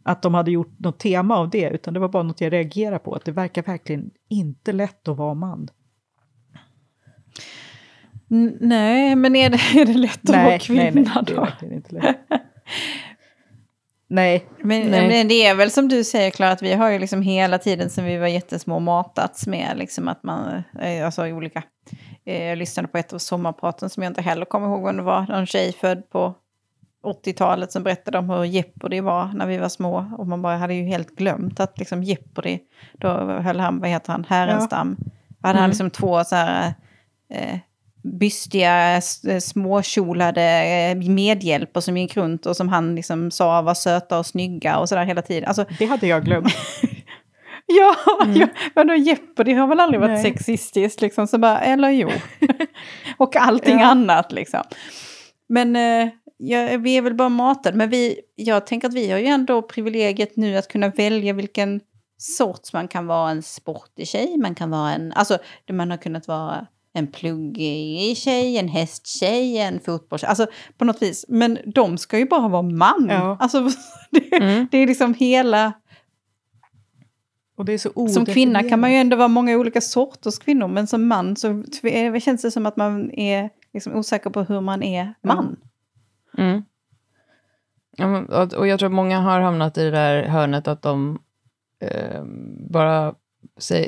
att de hade gjort något tema av det, utan det var bara något jag reagerade på, att det verkar verkligen inte lätt att vara man. N nej, men är det, [laughs] är det lätt att nej, vara kvinna nej, nej, då? Det är inte lätt. [laughs] Nej. Men, Nej. men, det är väl som du säger Klara, att vi har ju liksom hela tiden sedan vi var jättesmå matats med liksom att man, eh, alltså olika, eh, jag lyssnade på ett av sommarpraten som jag inte heller kommer ihåg vad det var, någon tjej född på 80-talet som berättade om hur Jeopardy var när vi var små. Och man bara hade ju helt glömt att liksom Jeopardy, då höll han, vad heter han, Härenstam. Ja. hade mm. han liksom två så här, eh, bystiga, småkjolade eh, medhjälper som gick runt och som han liksom sa var söta och snygga och sådär hela tiden. Alltså, det hade jag glömt. [laughs] ja, mm. ja, men Jeopardy har väl aldrig varit Nej. sexistiskt liksom, så bara, eller jo. [laughs] och allting ja. annat liksom. Men eh, ja, vi är väl bara matade, men vi, jag tänker att vi har ju ändå privilegiet nu att kunna välja vilken sorts man kan vara en sportig tjej, man kan vara en, alltså man har kunnat vara en pluggig tjej, en hästtjej, en fotbollstjej. Alltså på något vis. Men de ska ju bara vara man. Ja. Alltså, [laughs] det, mm. det är liksom hela... Och det är så som kvinna kan man ju ändå vara många olika sorters kvinnor. Men som man så känns det som att man är liksom osäker på hur man är man. Mm. Ja, och jag tror att många har hamnat i det där hörnet att de eh, bara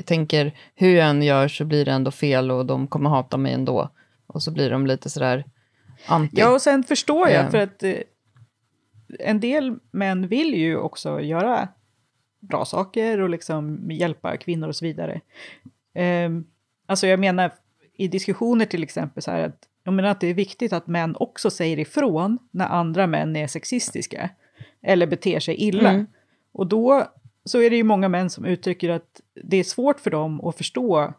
tänker hur jag än gör så blir det ändå fel och de kommer hata mig ändå. Och så blir de lite sådär anti. Ja, och sen förstår jag, för att eh, en del män vill ju också göra bra saker och liksom hjälpa kvinnor och så vidare. Eh, alltså jag menar i diskussioner till exempel så här att jag menar att det är viktigt att män också säger ifrån när andra män är sexistiska eller beter sig illa. Mm. Och då så är det ju många män som uttrycker att det är svårt för dem att förstå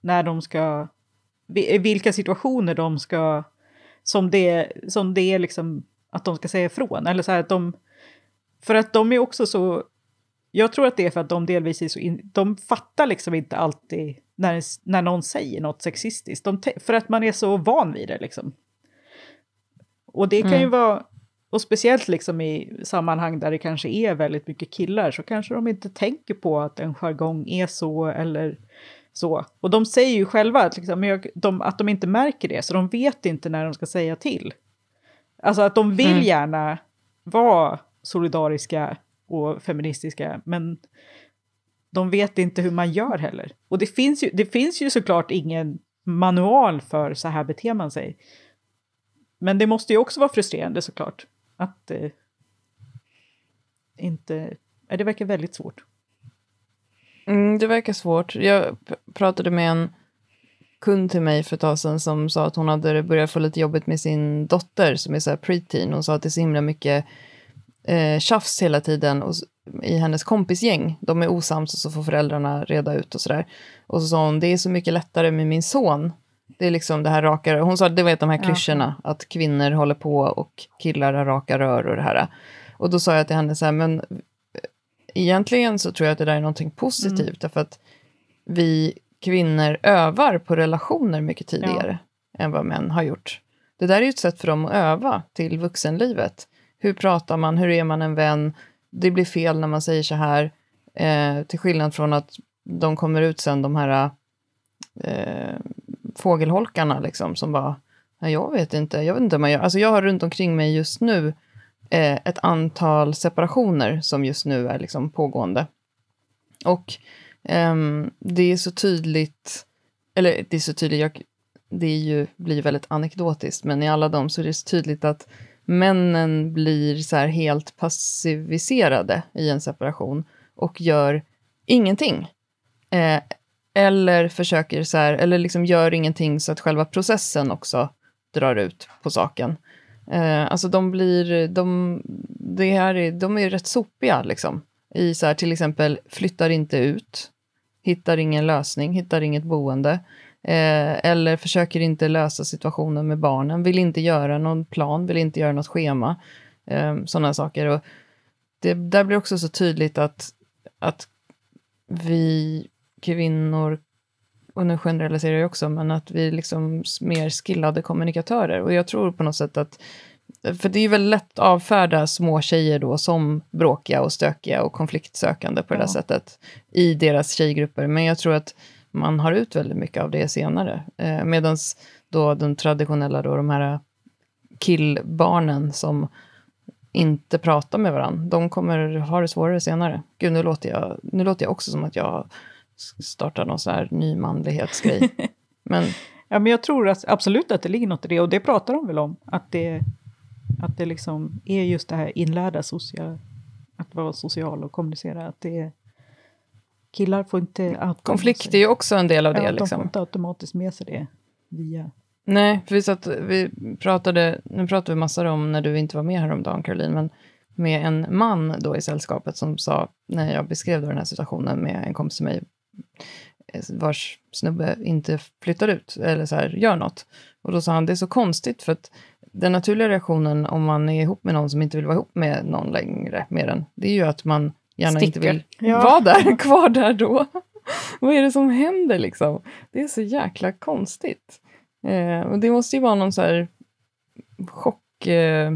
när de ska, vilka situationer de ska, som det, som det är liksom att de ska säga ifrån. Eller så att de, för att de är också så, jag tror att det är för att de delvis är så, in, de fattar liksom inte alltid när, när någon säger något sexistiskt. De, för att man är så van vid det liksom. Och det kan mm. ju vara, Och speciellt liksom i sammanhang där det kanske är väldigt mycket killar så kanske de inte tänker på att en jargong är så eller så. Och de säger ju själva att, liksom, de, att de inte märker det, så de vet inte när de ska säga till. Alltså att de vill mm. gärna vara solidariska och feministiska, men de vet inte hur man gör heller. Och det finns ju, det finns ju såklart ingen manual för så här beter man sig. Men det måste ju också vara frustrerande såklart. Att eh, inte... Det verkar väldigt svårt. Mm, det verkar svårt. Jag pratade med en kund till mig för ett tag sedan som sa att hon hade börjat få lite jobbigt med sin dotter som är så här preteen. Hon sa att det är så himla mycket eh, tjafs hela tiden och, i hennes kompisgäng. De är osams och så får föräldrarna reda ut och sådär. Och så sa hon, det är så mycket lättare med min son. Det är liksom det här raka Hon sa, det var de här klyschorna, ja. att kvinnor håller på och killar har raka rör och det här. Och då sa jag till henne så här, men egentligen så tror jag att det där är någonting positivt, mm. därför att vi kvinnor övar på relationer mycket tidigare ja. än vad män har gjort. Det där är ju ett sätt för dem att öva till vuxenlivet. Hur pratar man? Hur är man en vän? Det blir fel när man säger så här. Eh, till skillnad från att de kommer ut sen, de här eh, fågelholkarna, liksom, som bara, jag vet inte, jag vet inte om man gör. Alltså jag har runt omkring mig just nu eh, ett antal separationer som just nu är liksom pågående. Och eh, det är så tydligt, eller det är så tydligt, jag, det är ju, blir väldigt anekdotiskt, men i alla dem så är det så tydligt att männen blir så här helt passiviserade i en separation och gör ingenting. Eh, eller försöker så här, eller liksom gör ingenting så att själva processen också drar ut på saken. Eh, alltså de blir, de, det här är, de är rätt sopiga liksom. I så här, till exempel flyttar inte ut, hittar ingen lösning, hittar inget boende. Eh, eller försöker inte lösa situationen med barnen, vill inte göra någon plan, vill inte göra något schema. Eh, Sådana saker. Och det där blir också så tydligt att, att vi kvinnor, och nu generaliserar jag också, men att vi liksom mer skillade kommunikatörer. Och jag tror på något sätt att för det är ju väldigt lätt att avfärda små tjejer då som bråkiga och stökiga och konfliktsökande på det där sättet i deras tjejgrupper. Men jag tror att man har ut väldigt mycket av det senare. Eh, Medan då den traditionella, då, de här killbarnen som inte pratar med varandra, de kommer ha det svårare senare. Gud, nu låter jag, nu låter jag också som att jag startar någon sån här ny manlighetsgrej. [laughs] men... Ja, men jag tror att, absolut att det ligger något i det, och det pratar de väl om. Att det, att det liksom är just det här inlärda social, att vara social och kommunicera. Att det är, killar får inte... Konflikt är ju också en del av det. Ja, liksom. de får inte automatiskt med sig det via... Nej, för vi, satt, vi pratade, nu pratade vi massor om när du inte var med häromdagen, Caroline, men med en man då i sällskapet som sa, när jag beskrev den här situationen med en kompis till mig, vars snubbe inte flyttar ut eller så här, gör något. Och då sa han, det är så konstigt för att den naturliga reaktionen om man är ihop med någon som inte vill vara ihop med någon längre, mer än, det är ju att man gärna Sticker. inte vill ja. vara där, [laughs] kvar där då. Vad är det som händer liksom? Det är så jäkla konstigt. Eh, och det måste ju vara någon så här chock... Eh,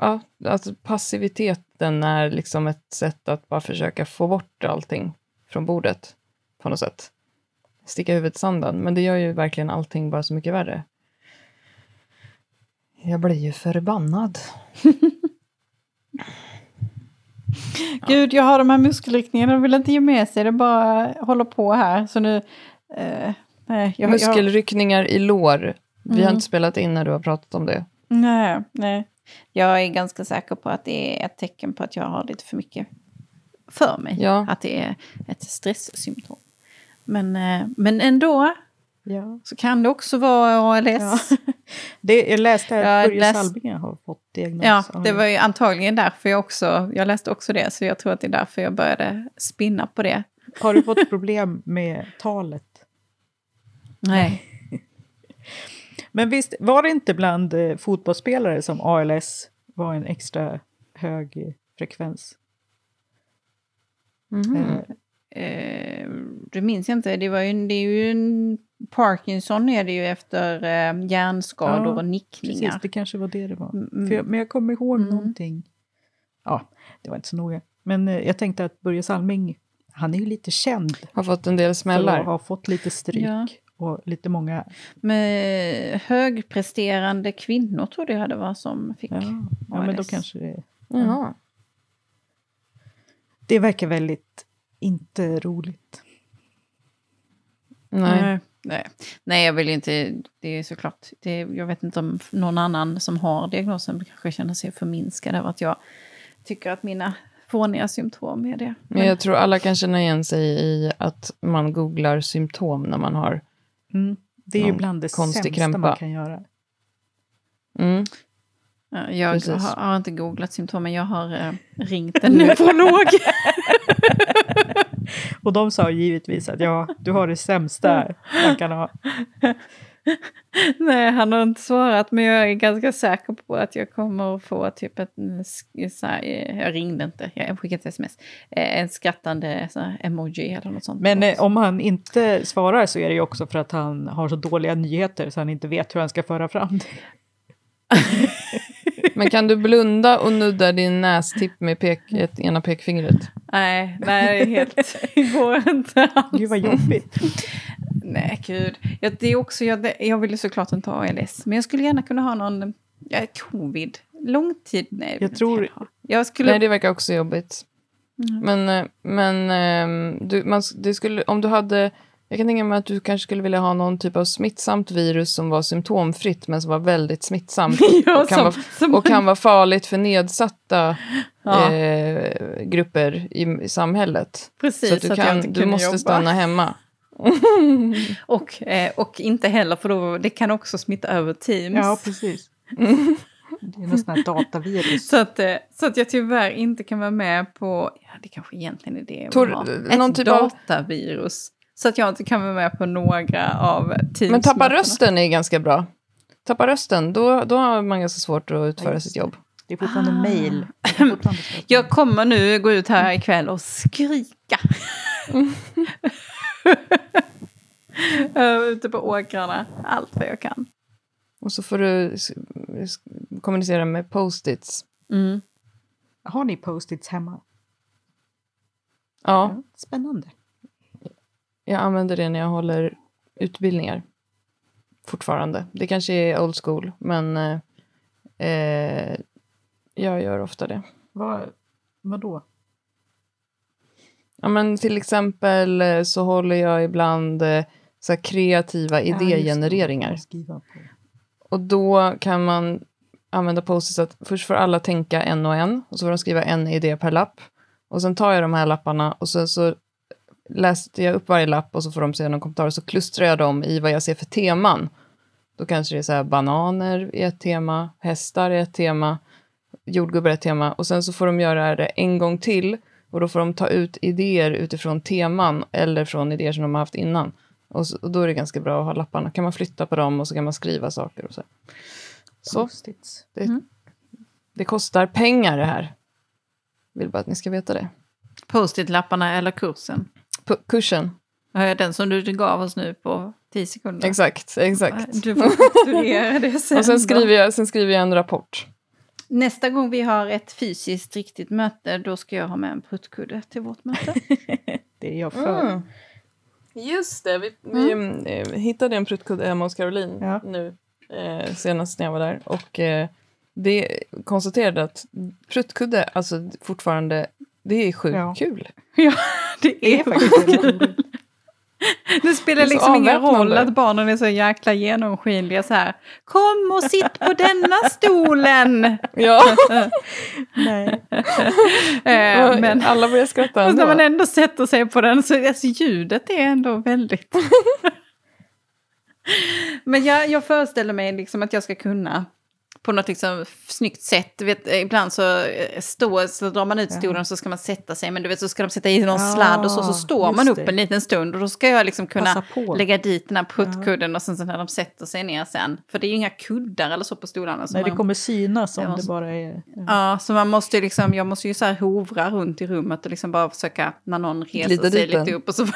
ja, alltså passiviteten är liksom ett sätt att bara försöka få bort allting från bordet på något sätt. Sticka huvudet i sanden, men det gör ju verkligen allting bara så mycket värre. Jag blir ju förbannad. [laughs] Gud, jag har de här muskelryckningarna och vill inte ge med sig det, bara håller på här. Så nu... Eh, nej, jag, Muskelryckningar jag... i lår. Vi mm. har inte spelat in när du har pratat om det. Nej, nej. Jag är ganska säker på att det är ett tecken på att jag har lite för mycket för mig. Ja. Att det är ett stresssymptom. Men, eh, men ändå Ja. Så kan det också vara ALS. Ja. [laughs] Det, jag läste att Börje läst... Salbinger har fått diagnos. Ja, det var ju antagligen därför jag också, jag läste också det, så jag tror att det är därför jag började spinna på det. Har du fått [laughs] problem med talet? Nej. [laughs] Men visst, var det inte bland eh, fotbollsspelare som ALS var en extra hög frekvens? Mm eh, det minns jag inte. Det, var ju, det är ju en Parkinson är det ju efter eh, hjärnskador Ja, och nickningar. Precis, det kanske var det det var. Mm. För jag, men jag kommer ihåg Mm. någonting. Ja, det var inte så noga. Men eh, jag tänkte att Börje Salming, han är ju lite känd Har fått en del smällar. ha fått lite stryk. Ja. Och lite många... Med högpresterande kvinnor trodde jag det var som fick. Ja, ja men då kanske det... Jaha. Det verkar väldigt inte roligt. Nej. Nej. Nej. Nej, jag vill inte. Det är såklart. Det, jag vet inte om någon annan som har diagnosen kanske känner sig förminskad över att jag tycker att mina fåniga symptom är det. Men jag tror alla kan känna igen sig i att man googlar symptom när man har... Mm. Det är ju bland det konstig sämsta krämpa. man kan göra. Mm. Ja, Jag har, har inte googlat symptomen, jag har eh, ringt en neurolog. [laughs] Och de sa givetvis att ja, du har det sämsta man kan ha. Nej, han har inte svarat, men jag är ganska säker på att jag kommer att få typ ett... Så här, eh, jag ringde inte, jag skickade ett sms. Eh, En skrattande så här, emoji eller något sånt. Men eh, om han inte svarar så är det ju också för att han har så dåliga nyheter så han inte vet hur han ska föra fram det. [laughs] Men kan du blunda och nudda din nästipp med pek, ett, ena pekfingret? Nej, nej, det är helt... Det går inte alls. Gud vad jobbigt. Nej, gud. Ja, det är också, jag, det- jag vill såklart inte ha ALS, men jag skulle gärna kunna ha någon ja, covid. Långtid? Nej, det vill Jag tror- jag. Jag skulle... Nej, det verkar också jobbigt. Mm. Men, eh, men ehm, du, man, det skulle, om du hade... Jag kan tänka mig att du kanske skulle vilja ha någon typ av smittsamt virus som var symptomfritt men som var väldigt smittsamt. [laughs] Ja, och, kan som- vara, som- och kan vara farligt för nedsatta Ja. eh, grupper i, i samhället. Precis, så att du, att jag kan, inte du måste jobba. stanna hemma. [laughs] Och, eh, och inte heller, för då, det kan också smitta över Teams. Ja, precis. [laughs] Det är något sånt här datavirus. Så att, eh, så att jag tyvärr inte kan vara med på, ja det kanske egentligen är det Tor- någon Ett typ av- datavirus. Så att jag inte kan vara med på några av Teams Men tappa rösten är ganska bra. Tappa rösten, då, då har man ganska svårt att utföra sitt jobb. Det är fortfarande Ah. mail. [laughs] Fortfarande. Jag kommer nu gå ut här ikväll och skrika. Ö, [laughs] Ute på åkrarna, allt vad jag kan. Och så får du kommunicera med post-its. Mm. Har ni post-its hemma? Ja, Spännande. Jag använder det när jag håller utbildningar. Fortfarande. Det kanske är old school, men eh, eh, jag gör ofta det. Vad, vadå? Ja, men till exempel eh, så håller jag ibland eh, så här kreativa Ja, idégenereringar. På. Och då kan man använda post att först får alla tänka en och en och så får de skriva en idé per lapp. Och sen tar jag de här lapparna och sen så läste jag upp varje lapp och så får de säga någon kommentar och så klustrar jag dem i vad jag ser för teman. Då kanske det är så här bananer är ett tema, hästar är ett tema, jordgubbar är ett tema och sen så får de göra det en gång till och då får de ta ut idéer utifrån teman eller från idéer som de har haft innan. Och, så, och då är det ganska bra att ha lapparna. kan man flytta på dem och så kan man skriva saker och så. Så det, Mm. det kostar pengar det här. Vill bara att ni ska veta det. Post-it-lapparna eller kursen. Kursen, Ja, Den som du gav oss nu på 10 sekunder. exakt, exakt. Du får fakturera det sen. [laughs] Och sen skriver, jag, sen skriver jag en rapport. Nästa gång vi har ett fysiskt riktigt möte, då ska jag ha med en pruttkudde till vårt möte. [laughs] Det är jag för. Just det, vi, vi eh, hittade en pruttkudde hemma hos Caroline Ja. nu eh, senast när jag var där. Och eh, det konstaterade att pruttkudde, alltså fortfarande, det är sjukt Ja. kul. ja, [laughs] det är faktiskt kul. Det spelar Det liksom ingen roll att barnen är så jäkla genomskinliga så här. Kom och sitt på denna stolen! [laughs] Ja, [laughs] Nej. Eh, men alla börjar skratta och ändå. när man ändå sätter sig på den så alltså, ljudet är ändå väldigt... Men jag, jag föreställer mig liksom att jag ska kunna på något liksom snyggt sätt. Du vet, ibland så, eh, stå, så drar man ut stolen och så ska man sätta sig. Men du vet så ska de sätta i någon Ja, sladd och så, så står man upp det. en liten stund. Och då ska jag liksom kunna lägga dit den här puttkudden och sen så när de sätter sig ner sen. För det är ju inga kuddar eller så på stolarna. Så Nej, det man, kommer synas om Det det, måste- bara är... Ja. Ja, så man måste ju liksom, jag måste ju så här hovra runt i rummet och liksom bara försöka när någon reser Glida sig lite upp och så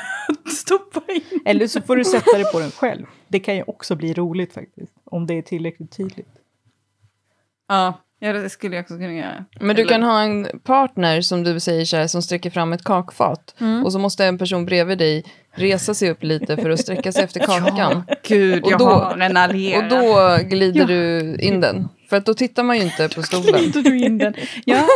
stoppa in. Eller så får du sätta dig på den själv. Det kan ju också bli roligt faktiskt. Om det är tillräckligt tydligt. Ja, ja det skulle jag också kunna göra. Men du Eller- kan ha en partner som du säger så här, som sträcker fram ett kakfat. Mm. Och så måste en person bredvid dig resa sig upp lite för att sträcka sig [laughs] efter kakan. Gud, Och jag då- har en allierad. Och då glider du in den. För att då tittar man ju inte på stolen. glider du in den. Ja,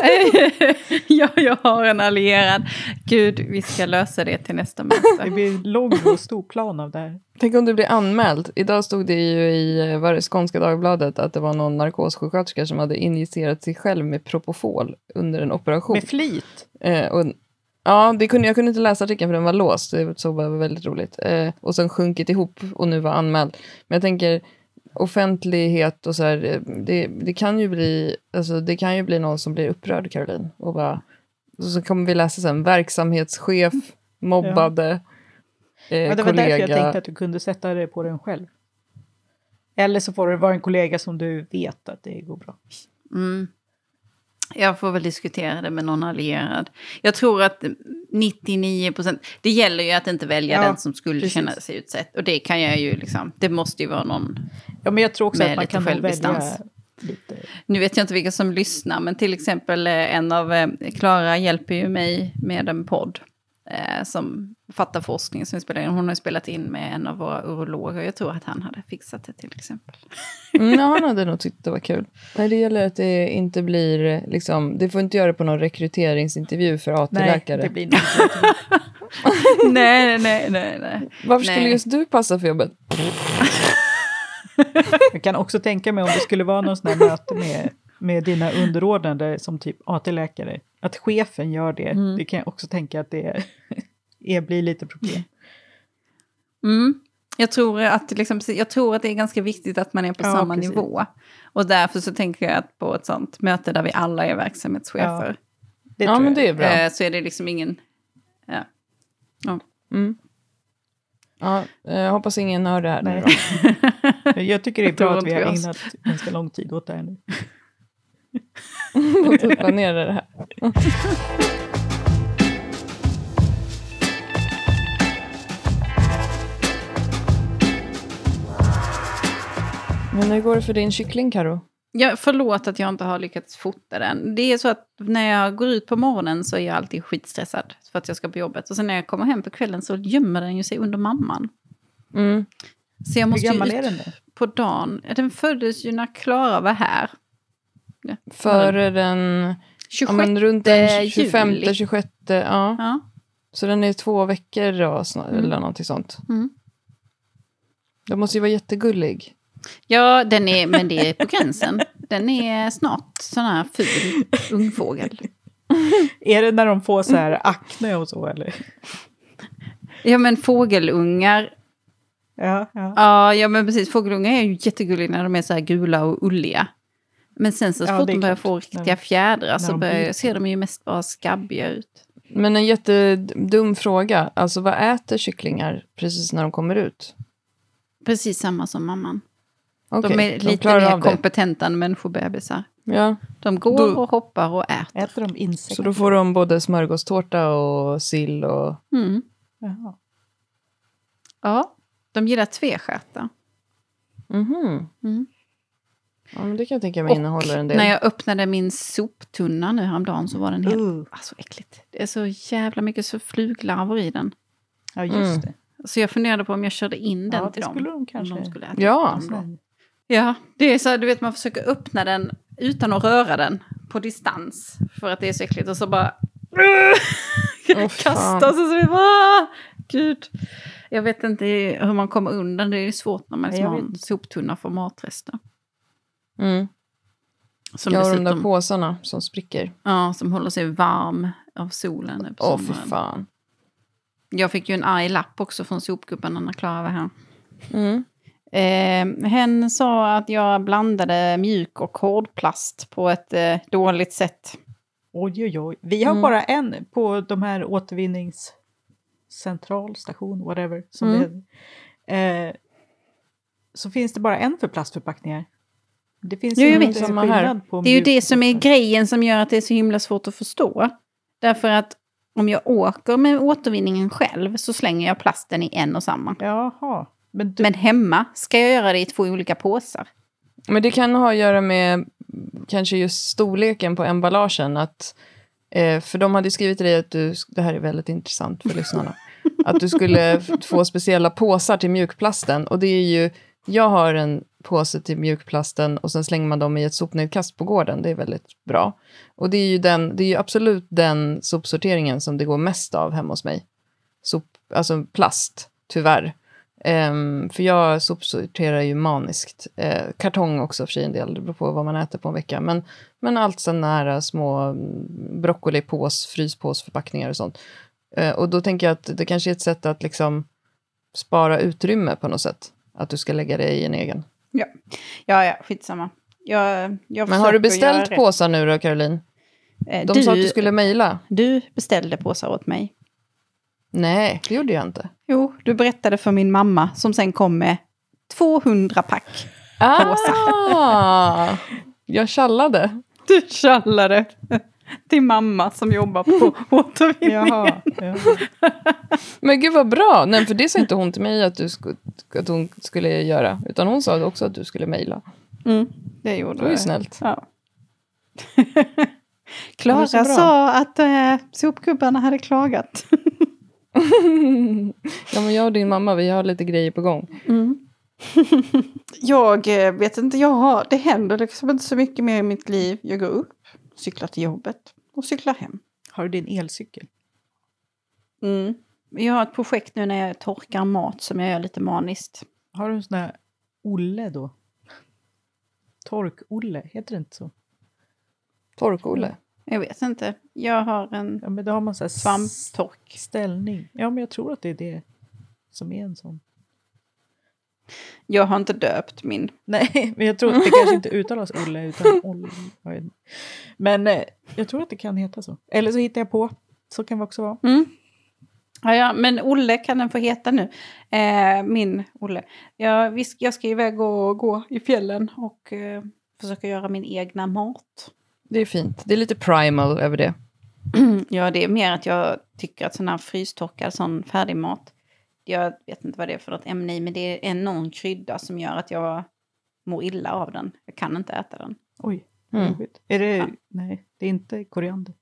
[laughs] ja, jag har en allierad. Gud, vi ska lösa det till nästa Det möte. blir en lång och stor plan av det här. Tänk om du blir anmäld. Idag stod det ju i eh, var det Skånska Dagbladet att det var någon narkossjuksköterska som hade injicerat sig själv med Propofol under en operation. Med flit. Eh, och, ja, det kunde, jag kunde inte läsa artikeln för den var låst. Det såg bara väldigt roligt. Eh, och sen sjunkit ihop och nu var anmäld. Men jag tänker offentlighet och så här, det, det, kan ju bli, alltså, det kan ju bli någon som blir upprörd, Caroline. Och, bara, och så kommer vi läsa sen, verksamhetschef, mobbade, eh, Ja, det var kollega. därför jag tänkte att du kunde sätta det på den själv. Eller så får det vara en kollega som du vet att det går bra. Mm. Jag får väl diskutera det med någon allierad. Jag tror att 99 procent, det gäller ju att inte välja Ja, den som skulle precis. känna sig utsett. Och det kan jag ju liksom, det måste ju vara någon Ja, men jag tror också att man kan välja lite. Nu vet jag inte vilka som lyssnar, men till exempel eh, en av eh, Klara hjälper ju mig med en podd eh, som fattar forskning som vi spelar in. Hon har spelat in med en av våra urologer. Jag tror att han hade fixat det till exempel. Mm, ja, han [laughs] hade nog tyckt det var kul. Nej, det gäller att det inte blir, eh, liksom, det får inte göra det på någon rekryteringsintervju för Nej, AT-läkare. det blir nog [laughs] [laughs] nej, nej, nej, nej. Varför skulle Nej. just du passa för jobbet? [laughs] Jag kan också tänka mig om det skulle vara någon sån här möte med, med dina underordnade som typ AT-läkare. Att chefen gör det. Mm. Det kan jag också tänka att det är, [laughs] är, blir lite problem. Mm. Jag, tror att, liksom, jag tror att det är ganska viktigt att man är på Ja, samma precis. nivå. Och därför så tänker jag att på ett sånt möte där vi alla är verksamhetschefer. Det ja, men det är bra. eh, så är det liksom ingen... Ja. Mm. Ja, eh, jag hoppas ingen hör det här nu Nej. då. [laughs] Jag tycker det är bra att vi har ägnat ganska lång tid åt det här nu. [laughs] Låt oss planera det här. Men hur går det för din kyckling, Karo? Ja, förlåt att jag inte har lyckats fota den. Det är så att när jag går ut på morgonen så är jag alltid skitstressad för att jag ska på jobbet. Och sen när jag kommer hem på kvällen så gömmer den ju sig under mamman. Mm. Så jag Hur måste ju gammal är den då? på dagen. Den föddes ju när Klara var här. Före den... 26 Ja, runt den juli. 25, 26. Ja. Ja. Så den är två veckor då, Mm. eller någonting sånt. Mm. Den måste ju vara jättegullig. Ja, den är, men det är på gränsen. Den är snart sån här ful ungfågel. [laughs] Är det när de får så här akne och så eller? Ja, men fågelungar. Ja, ja. Ja, men precis. Fågelungar är ju jättegulliga när de är så här gula och ulliga. Men sen så Ja, fort de börjar klart. få riktiga fjädrar så de börjar, ser de ju mest bara skabbiga ut. Men en jättedum fråga. Alltså vad äter kycklingar precis när de kommer ut? Precis samma som mamman. Okej, de är lite klarar mer det. kompetenta än människobebisar. Ja, De går Då- och hoppar och äter. Äter de insekter? så då får de både smörgåstårta och sill och... Mm. Ja, de gillar tvestjärtar. Mhm. Mm. Ja, men det kan jag tänka mig Och innehåller en del. När jag öppnade min soptunna nu häromdagen så var den helt... Uh, Alltså äckligt. Det är så jävla mycket så fluglarver i den. ja, just Mm. det. Så jag funderade på om jag körde in den Ja, till det dem. skulle de Om kanske... de skulle äta Ja. då. Ja, det är så här, du vet man försöker öppna den utan att röra den på distans. För att det är så äckligt och så bara... [laughs] Fan. kastas och så vi bara... "Ah, Gud. Jag vet inte hur man kommer undan. Det är svårt när man liksom har en soptunna för matrester. Mm. Som, Ja, och de där dessutom, påsarna som spricker. ja, som håller sig varm av solen Åh, fy sommaren. fan. Jag fick ju en arg lapp också från sopgubben när Klara var här. Mm. Eh, hen sa att jag blandade mjuk och hård plast på ett eh, dåligt sätt. Oj, oj, oj. Vi har Mm. bara en på de här återvinningscentral, station, whatever. Som Mm. det. Eh, så finns det bara en för plastförpackningar. Det finns Jo, inte. Samma här. skillnad på Det är ju det som är grejen som gör att det är så himla svårt att förstå. Därför att om jag åker med återvinningen själv så slänger jag plasten i en och samma. Jaha. Men du, Men hemma ska jag göra det i två olika påsar. Men det kan ha att göra med kanske just storleken på emballagen. Att, eh, för de hade skrivit till dig att du, det här är väldigt intressant för lyssnarna, [laughs] att du skulle få speciella påsar till mjukplasten. Och det är ju, jag har en påse till mjukplasten och sen slänger man dem i ett sopnedkast på gården. Det är väldigt bra. Och det är ju, den, det är ju absolut den sopsorteringen som det går mest av hemma hos mig. Sop, alltså plast, tyvärr. Ehm, för jag sopsorterar ju maniskt. Eh, kartong också för sig en del, det beror på vad man äter på en vecka. Men, men allt så nära små mm, broccolipås, fryspåsförpackningar och sånt. Eh, och då tänker jag att det kanske är ett sätt att liksom spara utrymme på något sätt. Att du ska lägga det i en egen. Ja, ja, skitsamma. Jag, jag Men har du beställt påsar nu då, Caroline? Eh, De du, sa att du skulle mejla. du beställde påsar åt mig. Nej, det gjorde jag inte. Jo, du berättade för min mamma som sen kom med 200 pack. Ah, jag tjallade. Du tjallade till mamma som jobbar på återvinning. Jaha. Ja. Men gud vad bra! Nej, för det sa inte hon till mig att, du sku, att hon skulle göra. Utan hon sa också att du skulle mejla. Mm, det gjorde Det var ju jag. snällt. Ja. [laughs] Klara sa att eh, sopgubbarna hade klagat. [laughs] ja, men jag och din mamma, vi har lite grejer på gång. Mm. [laughs] jag eh, vet inte, jag har, det händer liksom inte så mycket mer i mitt liv. Jag går upp, cyklar till jobbet och cyklar hem. Har du din elcykel? Mm. Jag har ett projekt nu när jag torkar mat som jag gör lite maniskt. Har du en sån här Olle då? Tork-Olle, heter det inte så? Tork-Olle. Jag vet inte, jag har en Ja, men då har man så här svamptork. ställning. Ja, men jag tror att det är det som är en sån. Jag har inte döpt min. Nej, [laughs] men jag tror att det kanske inte uttalas Olle utan [laughs] Olle. Men eh, jag tror att det kan heta så. Eller så hittar jag på. Så kan det också vara. Mm. Ja, ja, men Olle kan den få heta nu. Eh, min Olle. Jag, vi, sk- jag ska iväg och gå i fjällen och eh, försöka göra min egna mat. Det är fint. Det är lite primal över det. [clears throat] ja, det är mer att jag tycker att sån här frystorkad sån färdigmat, jag vet inte vad det är för något ämne i, men det är någon krydda som gör att jag mår illa av den. Jag kan inte äta den. Oj, Mm. Är det... Ja. Nej, det är inte koriander.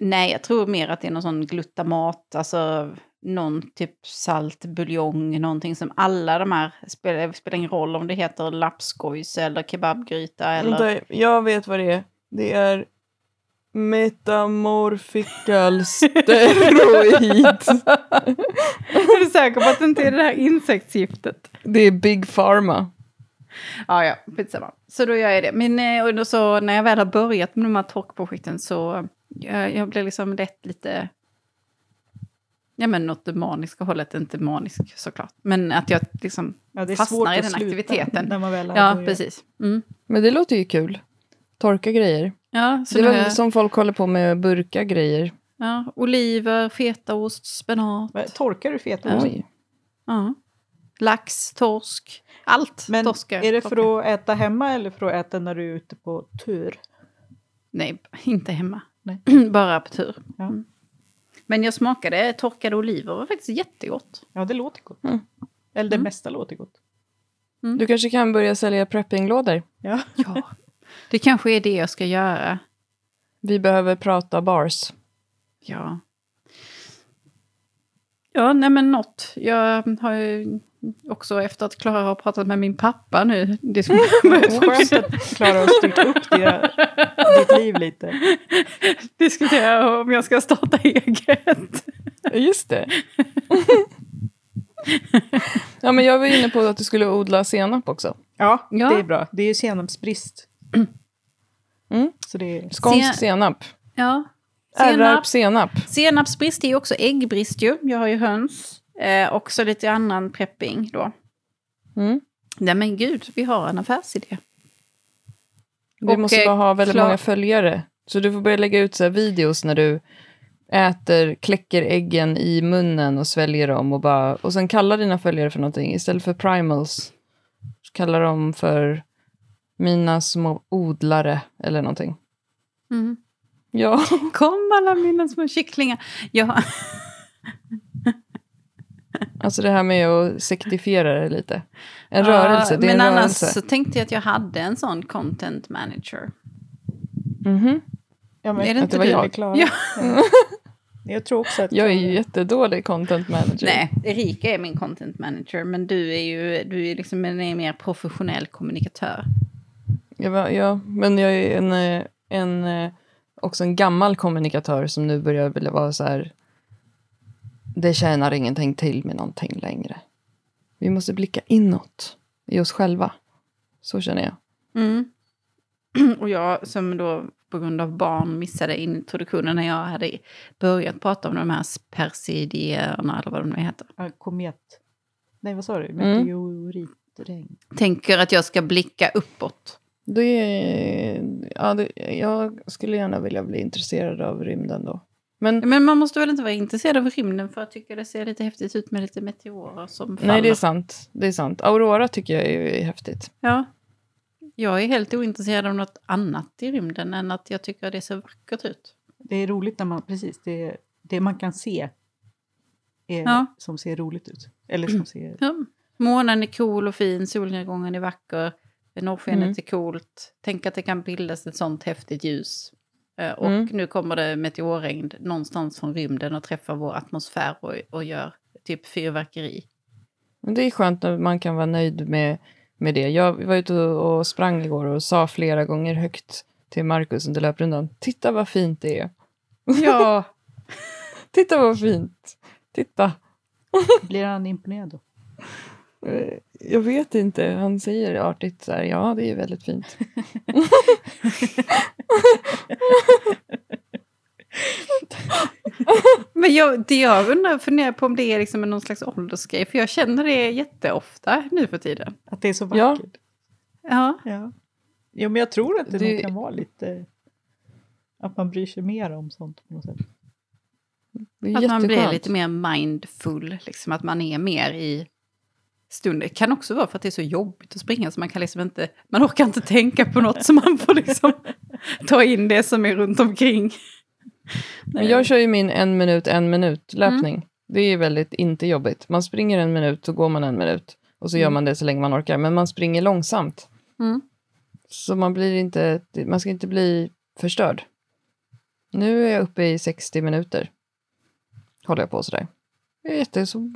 Nej, jag tror mer att det är någon sån glutamat, alltså någon typ salt buljong, någonting som alla de här, spelar, spelar ingen roll om det heter lapskojs eller kebabgryta eller... Jag vet vad det är. Det är metamorphical [laughs] steroid. är du säker på att det inte är det här insektsgiftet? det är Big Pharma. Ja, ja, skitsamma. Så då gör jag det. Men eh, och då så, när jag väl har börjat med de här torkprojekten så jag, jag blir liksom lätt lite... Ja, men åt det maniska hållet, inte manisk såklart. Men att jag liksom Ja, det är fastnar svårt i den aktiviteten. När man väl Ja, precis. Mm. Men det låter ju kul. Torka grejer. Ja, så det är väl som folk håller på med burka grejer. ja, oliver, fetaost, spenat. Men Torkar du fetaost? Oj. Ja. Lax, torsk, allt Men torskar. är det torkar. för att äta hemma eller för att äta när du är ute på tur? Nej, inte hemma. Nej. [clears throat] Bara på tur. Ja. Mm. Men jag smakade torkade oliver, det var faktiskt jättegott. Ja, det låter gott. Mm. Eller det Mm. mesta låter gott. Du kanske kan börja sälja preppinglådor. Ja. Ja. Det kanske är det jag ska göra. Vi behöver prata bars. Ja. Ja, nej men något. Jag har ju också efter att Klara har pratat med min pappa nu. Det ska [laughs] Skönt att Klara har styrt upp det, ditt liv lite. [laughs] diskutera om jag ska starta eget. Just det. ja, men jag var inne på att du skulle odla senap också. Ja, Ja. det är bra. Det är ju senapsbrist. Mm. Så det är... Skånsk Sen- senap. Ja. Senap. senap. Senapsbrist är ju också äggbrist ju. Jag har ju höns. Eh, också lite annan prepping då. Mm. Nej men gud, vi har en affärsidé. Du Och, måste eh, bara ha väldigt klar- många följare. Så du får börja lägga ut så videos när du äter, kläcker äggen i munnen och sväljer dem och bara... Och sen kalla dina följare för någonting. Istället för primals, så kalla dem för mina små odlare eller någonting. Mm. Ja. [laughs] Kom alla mina små kycklingar. Ja, Alltså det här med att sektifiera det lite. En rörelse, det är men en annars rörelse. så tänkte jag att jag hade en sån content manager. Mhm. Ja, men Är det inte det var du? jag? Klara. Ja. Ja. [laughs] Jag tror också att... Jag är ju jättedålig content manager. Nej, Erika är min content manager, men du är ju du är liksom en mer professionell kommunikatör. Ja, men jag är en, eh, en, eh, också en gammal kommunikatör som nu börjar vilja vara så här. Det tjänar ingenting till med någonting längre. Vi måste blicka inåt i oss själva. Så känner jag. Mm. [clears throat] Och jag som då på grund av barn missade introduktionen när jag hade börjat prata om de här persidierna eller vad de nu heter. Komet. Nej, vad sa du? Mm. Meteoritregn. Tänker att jag ska blicka uppåt. Det är, ja, det, jag skulle gärna vilja bli intresserad av rymden då. Men Men man måste väl inte vara intresserad av rymden för att tycka det ser lite häftigt ut med lite meteorer som faller. nej, det är sant. Det är sant. Aurora tycker jag är, är häftigt. Ja. Jag är helt ointresserad av något annat i rymden än att jag tycker det ser vackert ut. Det är roligt när man, precis, det, det man kan se är, Ja. som ser roligt ut. Eller som ser... Ja. Månen är cool och fin, solnedgången är vacker, norrskenet Mm. är coolt. Tänk att det kan bildas ett sånt häftigt ljus. Eh, Och Mm. nu kommer det meteorregn någonstans från rymden och träffar vår atmosfär och, och gör typ fyrverkeri. Men det är skönt när man kan vara nöjd med, med det. Jag var ute och, och sprang igår och sa flera gånger högt till Markus under löprundan. Titta vad fint det är. [laughs] Ja, Titta vad fint. Titta. Blir han imponerad då? Eh, Jag vet inte. Han säger artigt så här. Ja, det är väldigt fint. [laughs] men jag, det jag undrar, funderar på om det är liksom någon slags åldersgrej, för jag känner det jätteofta nu för tiden. Att det är så Ja. vackert? Ja, Ja. Jo, men jag tror att det, nog kan vara lite... Att man bryr sig mer om sånt på något sätt. Att man blir lite mer mindful, liksom att man är mer i stunden. Det kan också vara för att det är så jobbigt att springa så man kan liksom inte, man orkar inte tänka på något så man får liksom [laughs] ta in det som är runt omkring. Men jag kör ju min en minut, en minut löpning. Mm. Det är väldigt inte jobbigt. Man springer en minut, så går man en minut. Och så gör Mm. man det så länge man orkar. Men man springer långsamt. Mm. Så man blir inte, man ska inte bli förstörd. Nu är jag uppe i 60 minuter. Håller jag på sådär. Jag är, jätte, så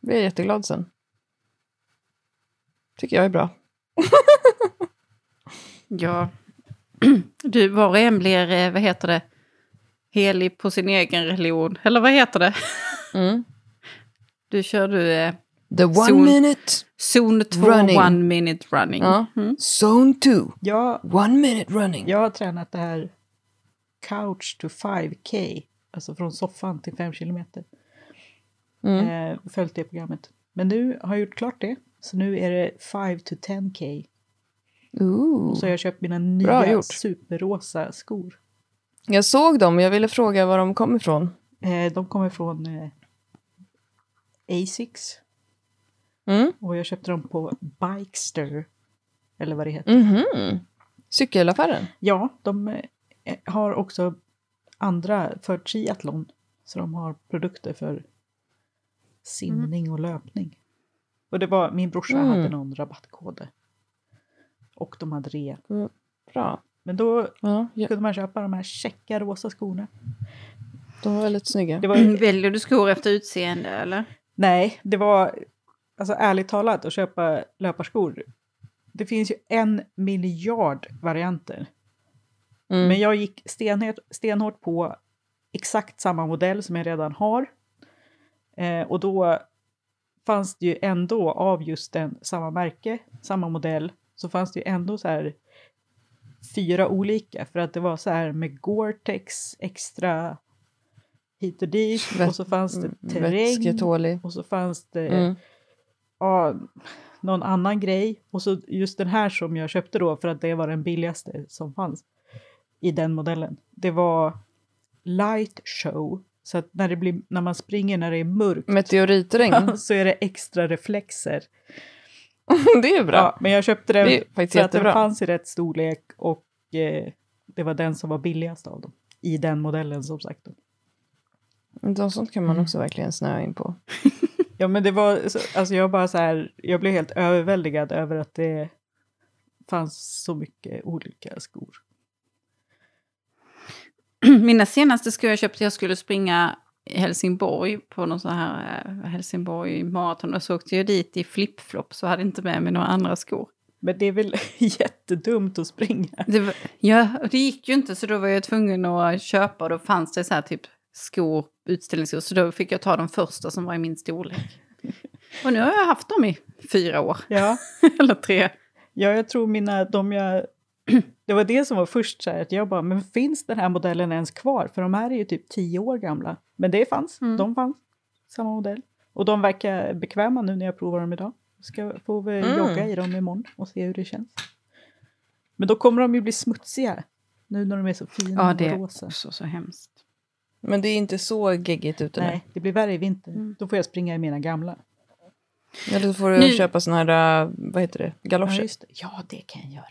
jag jätteglad sen. Tycker jag är bra. [laughs] Ja, [clears throat] du var och en blir, eh, vad heter det, helig på sin egen religion. Eller vad heter det? [laughs] Mm. Du kör du eh, The one Zon- minute, zon 2, Running. one minute running. Ja. Mm. zone two, Jag, one minute running. jag har tränat det här couch to 5K. Alltså från soffan till 5 kilometer. Mm. Eh, följt det programmet. Men nu har jag gjort klart det. Så nu är det 5 to 10K. Ooh. Och så har jag köpt mina nya superrosa skor. Jag såg dem, jag ville fråga var de kom ifrån. Eh, de kommer från eh, Asics. Mm. Och jag köpte dem på Bikester. Eller vad det heter. Mhm. Cykelaffären? Ja, de eh, har också andra för triathlon. Så de har produkter för simning och löpning. Och det var, min brorsa Mm. hade någon rabattkod. Och de hade rea. Bra. Men då Ja, ja, kunde man köpa de här checka rosa skorna. de var väldigt snygga. Det var, Väljer du skor efter utseende eller? nej, det var alltså ärligt talat att köpa löparskor. Det finns ju en miljard varianter. Mm. Men jag gick stenhårt, stenhårt på exakt samma modell som jag redan har. Eh, och då fanns det ju ändå av just den, samma märke, samma modell, så fanns det ju ändå så här fyra olika. För att det var så här med Gore-Tex extra hit och dit. Vä- och så fanns det mm, terräng. Och så fanns det Mm. ja, någon annan grej. Och så just den här som jag köpte då för att det var den billigaste som fanns i den modellen. Det var light show. Så att när, det blir, när man springer när det är mörkt Meteoritregn. [laughs] så är det extra reflexer. [laughs] det är bra. Ja, men jag köpte den Det för att den jättebra. fanns i rätt storlek och eh, det var den som var billigast av dem. I den modellen som sagt. Då. Sånt kan man också verkligen snöa in på. [laughs] Ja men det var, så- alltså jag bara så här, jag blev helt överväldigad över att det fanns så mycket olika skor. [clears throat] Mina senaste skor jag köpte, jag skulle springa i Helsingborg på någon sån här eh, Helsingborg maraton och så åkte jag dit i flipflop så hade inte med mig några andra skor. Men det är väl [laughs] jättedumt att springa. Det, var, ja, och det gick ju inte så då var jag tvungen att köpa och då fanns det så här typ skor, utställningsskor, så då fick jag ta de första som var i min storlek. [laughs] Och nu har jag haft dem i fyra år, Ja, [laughs] eller tre. ja jag tror mina, de jag, det var det som var först så här, att jag bara, men finns den här modellen ens kvar? För de här är ju typ tio år gamla. Men det fanns, Mm. de fanns, samma modell. Och de verkar bekväma nu när jag provar dem idag. Ska få Mm. jogga i dem imorgon och se hur det känns. Men då kommer de ju bli smutsiga. Nu när de är så fina Ja, och det är rosa. också så hemskt. Men det är inte så geggigt ute nu. Nej, det blir värre i vinter. Mm. Då får jag springa i mina gamla. Eller så får du Nu- köpa såna här, äh, vad heter det, Ja, galoscher. just det. Ja, det kan jag göra.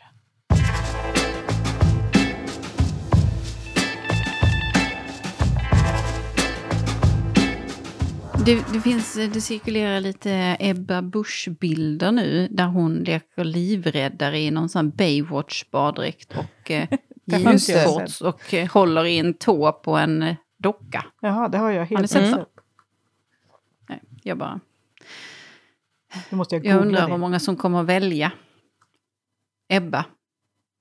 Det, det, finns, det cirkulerar lite Ebba Busch-bilder nu där hon leker livräddare i någon sån Baywatch-baddräkt och eh, [laughs] jeansshorts och eh, håller i en tå på en eh, docka. Jaha, det har jag helt missat. det? Nej, jag bara... Nu måste jag Jag undrar det. hur många som kommer att välja Ebba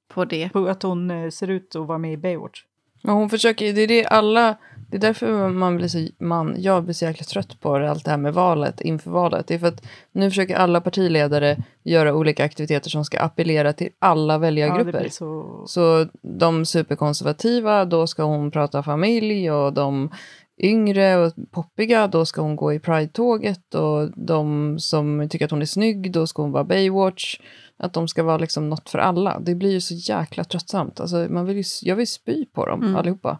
på det. På att hon eh, ser ut att vara med i Baywatch. Men hon försöker, det är det alla, det är därför man blir så, man, jag blir så jäkla trött på det, allt det här med valet, inför valet. Det är för att nu försöker alla partiledare göra olika aktiviteter som ska appellera till alla Ja, väljargrupper. blir så... Så de superkonservativa, då ska hon prata familj och de yngre och poppiga, då ska hon gå i Pride-tåget och de som tycker att hon är snygg, då ska hon vara Baywatch. Att de ska vara liksom något för alla. Det blir ju så jäkla tröttsamt. Alltså, man vill ju, jag vill spy på dem Mm. allihopa.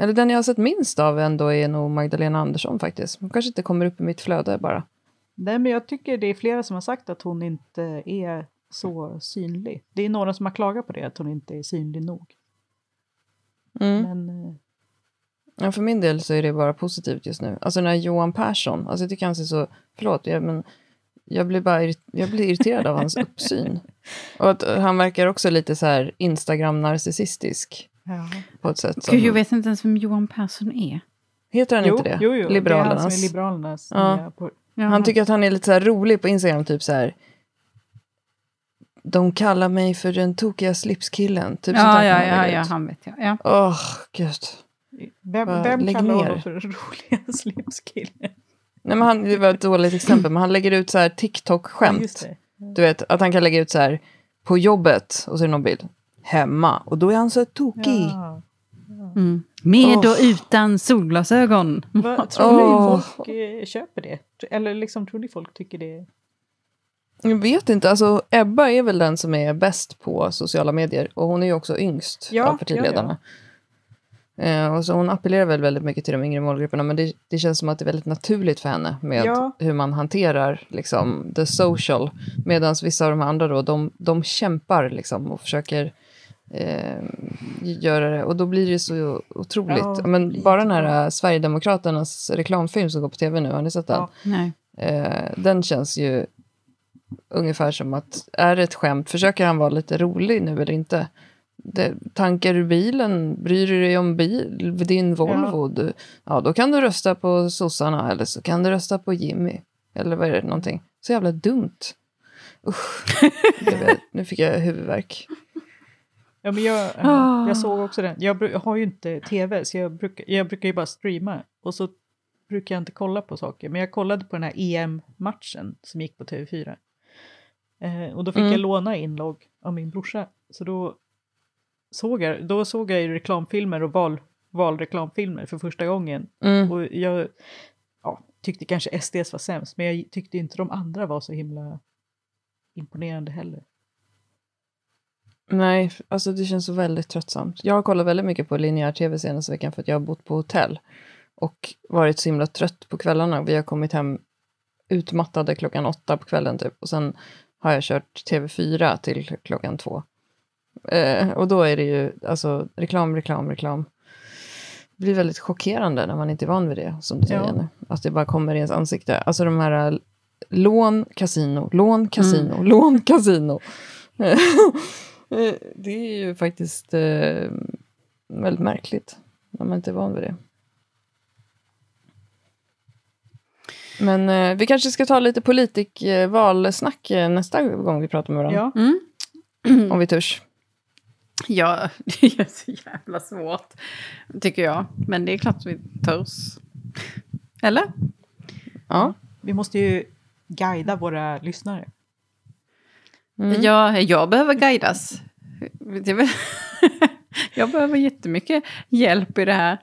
Eller den jag har sett minst av ändå är nog Magdalena Andersson faktiskt. Hon kanske inte kommer upp i mitt flöde bara. Nej, men jag tycker det är flera som har sagt att hon inte är så synlig. Det är några som har klagat på det, att hon inte är synlig nog. Mm. Men eh, Ja, för min del så är det bara positivt just nu. Alltså den här Johan Persson, alltså jag tycker han ser så, förlåt, jag, men jag blir bara jag blir irriterad av hans [laughs] uppsyn. Och att han verkar också lite så här Instagram-narcissistisk ja. på ett sätt. Som, Gud, jag vet inte ens vem Johan Persson är. Heter han jo, inte det? Jo, jo, Liberalernas. det är han som är Liberalernas. Ja. på- Han tycker att han är lite så här rolig på Instagram, typ så här. De kallar mig för den tokiga slipskillen. Typ ja, ja, ja, ja, ut. han vet jag. Ja. Åh, gud. Vem, Bara vem kallar ner. honom för roliga [laughs] slipskille? Nej, men han, det var ett dåligt exempel, men han lägger ut så här Ja, TikTok-skämt. det. Du vet, att han kan lägga ut så här på jobbet och så är det någon bild. Hemma. Och då är han så tokig. Ja. Mm. Med och utan solglasögon. Vad, [laughs] tror ni folk eh, köper det? Eller liksom, tror ni folk tycker det? Jag vet inte, alltså Ebba är väl den som är bäst på sociala medier. Och hon är ju också yngst Ja, av partiledarna. Eh, och så hon appellerar väl väldigt mycket till de yngre målgrupperna. Men det, det känns som att det är väldigt naturligt för henne med Ja. hur man hanterar liksom, the social. Medan vissa av de andra då, de, de kämpar liksom och försöker eh, göra det. Och då blir det så otroligt. Ja, men bara den här eh, Sverigedemokraternas reklamfilm som går på tv nu, har ni sett den? Ja. Eh, den känns ju ungefär som att, är det ett skämt, försöker han vara lite rolig nu eller inte? Det, tankar du bilen, bryr du dig om bil, din Volvo, ja. Du, ja då kan du rösta på sossarna eller så kan du rösta på Jimmy. Eller vad är det, någonting. Så jävla dumt. Usch, [laughs] nu fick jag huvudvärk. Ja, men jag, Ah. jag såg också den. Jag har ju inte tv, så jag, brukar jag brukar ju bara streama. Och så brukar jag inte kolla på saker. Men jag kollade på den här EM-matchen som gick på TV4. Eh, och då fick Mm. jag låna inlogg av min brorsa. Så då såg jag, då såg jag ju reklamfilmer och val, valreklamfilmer för första gången. Mm. Och jag ja, tyckte kanske SDs var sämst, men jag tyckte inte de andra var så himla imponerande heller. Nej, alltså det känns så väldigt tröttsamt. Jag har kollat väldigt mycket på linjär tv senaste veckan för att jag har bott på hotell och varit så himla trött på kvällarna. Vi har kommit hem utmattade klockan åtta på kvällen typ och sen har jag kört TV4 till klockan två. Eh, och då är det ju alltså reklam, reklam, reklam. Det blir väldigt chockerande när man inte är van vid det, som du säger Ja. Att det bara kommer i ens ansikte. Alltså de här eh, lån, kasino, lån, kasino, lån, kasino. [laughs] Eh, det är ju faktiskt eh, väldigt märkligt när man inte är van vid det. Men eh, vi kanske ska ta lite politikvalsnack eh, nästa gång vi pratar med varandra. Ja, Mm. Om vi törs. Ja, [laughs] det är så jävla svårt, tycker jag. Men det är klart vi törs. Eller? Ja. vi måste ju guida våra lyssnare. Mm. Ja, jag behöver guidas. [laughs] Jag behöver jättemycket hjälp i det här.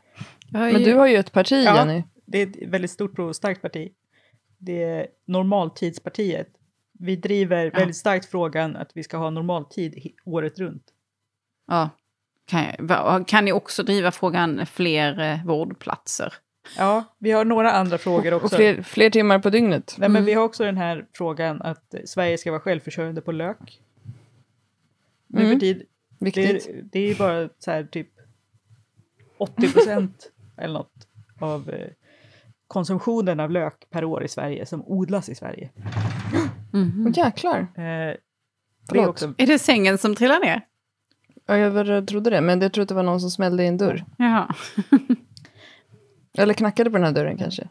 Jag har Men ju- du har ju ett parti, Ja. Jenny. Det är ett väldigt stort och starkt parti. Det är normaltidspartiet. Vi driver Ja. väldigt starkt frågan att vi ska ha normaltid året runt. Ja. Kan, jag, kan ni också driva frågan fler eh, vårdplatser? Ja, vi har några andra frågor också. Och fler, fler timmar på dygnet. Nej, men Mm. vi har också den här frågan att Sverige ska vara självförsörjande på lök. Nu Mm. för tid, det Viktigt. är, det är bara så här typ 80 procent [laughs] eller något av eh, konsumtionen av lök per år i Sverige som odlas i Sverige. Åh, jäklar. Eh, det är också, Är det sängen som trillar ner? Ja, jag trodde det, men jag trodde det var någon som smällde i en dörr. Jaha. [laughs] Eller knackade på den här dörren kanske.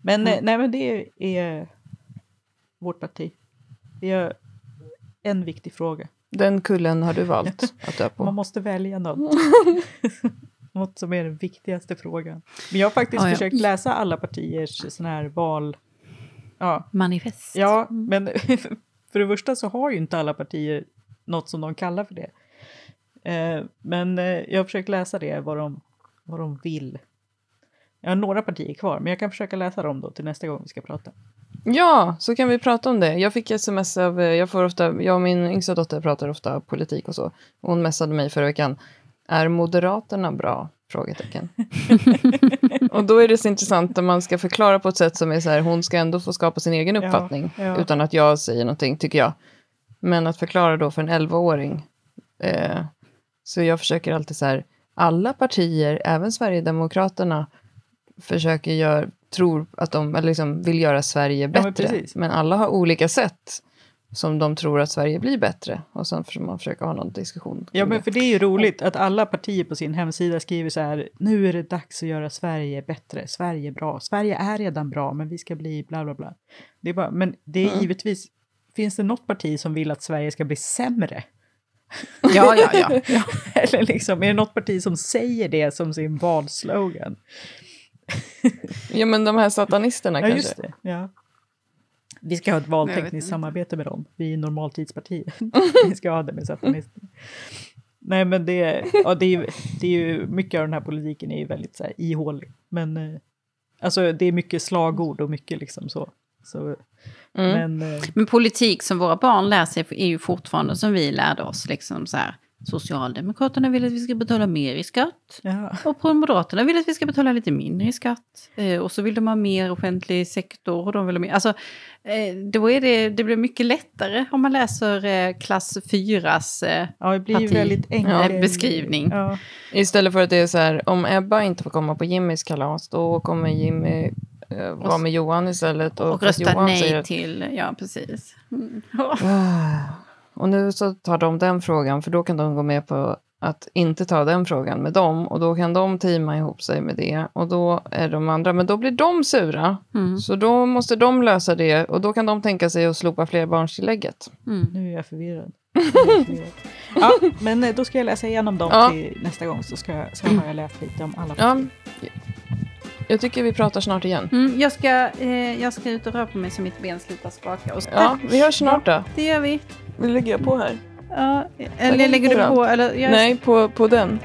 men, eh, nej, men det är vårt parti. Det är en viktig fråga. Den kullen har du valt [laughs] att dö Man på. måste välja något. [laughs] något som är den viktigaste frågan. Men jag har faktiskt Ja, ja. försökt läsa alla partiers sån här val... Ja, Manifest. ja men [laughs] för det första så har ju inte alla partier något som de kallar för det. Eh, men eh, jag har försökt läsa det, vad de, vad de vill. Jag har några partier kvar, men jag kan försöka läsa dem då till nästa gång vi ska prata. Ja, så kan vi prata om det. Jag fick sms av, eh, jag får ofta, jag och min yngsta dotter pratar ofta politik och så. Och hon messade mig förra veckan. Är Moderaterna bra? Frågetecken. [laughs] och då är det så intressant när man ska förklara på ett sätt som är så här, hon ska ändå få skapa sin egen Ja, uppfattning. ja. Utan att jag säger någonting, tycker jag. Men att förklara då för en 11-åring. Eh, så jag försöker alltid så här, alla partier, även Sverigedemokraterna, försöker göra, tror att de eller liksom vill göra Sverige men bättre. precis. men alla har olika sätt som de tror att Sverige blir bättre. Och sen får man försöka ha någon diskussion. Ja, men för det är ju roligt att alla partier på sin hemsida skriver så här, nu är det dags att göra Sverige bättre, Sverige bra, Sverige är redan bra, men vi ska bli bla bla bla. Det är bara, men det är Mm. givetvis, finns det något parti som vill att Sverige ska bli sämre? Ja, ja, ja. ja. [laughs] Eller liksom, är det något parti som säger det som sin valslogan? [laughs] Ja, men de här satanisterna Ja, kanske. just det. Ja. Vi ska ha ett valtekniskt samarbete med dem. Vi är normaltidspartiet. [laughs] Vi ska ha det med satanisterna. Nej, men det, ja, det, är, det är ju mycket av den här politiken är ju väldigt så här, ihålig. Men eh, alltså, det är mycket slagord och mycket liksom så. så Mm. Men eh, Men politik som våra barn lär sig är ju fortfarande som vi lärde oss. Liksom så här, Socialdemokraterna vill att vi ska betala mer i skatt. ja, Och Moderaterna vill att vi ska betala lite mindre i skatt. Eh, och så vill de ha mer offentlig sektor. Och de vill ha mer. Alltså, eh, då är det, det blir mycket lättare om man läser eh, klass 4s eh, ja, det blir Parti. väldigt enkel beskrivning. Ja, Istället för att det är så här, om Ebba inte får komma på Jimmys kalas, då kommer Jimmy eh, vara med Johan istället. Och, och rösta Johan nej säger att- till, ja precis. Mm. Ah. Och nu så tar de den frågan, för då kan de gå med på att inte ta den frågan med dem. Och då kan de teama ihop sig med det. Och då är de andra, men då blir de sura. Mm. Så då måste de lösa det. Och då kan de tänka sig att slopa flerbarnstillägget. Mm. nu är jag förvirrad. Nu är jag förvirrad. Ja, men eh, då ska jag läsa igenom dem Ja. till nästa gång så, ska jag, så har jag läst lite om alla Ja, jag tycker vi pratar snart igen. Mm, jag, ska, eh, jag ska ut och röra på mig så mitt ben slutar skaka. Och Ja, vi hörs snart då. Det gör vi. Vill lägga på här? Ja, eller lägger du på? Eller, jag, Nej, på, på den.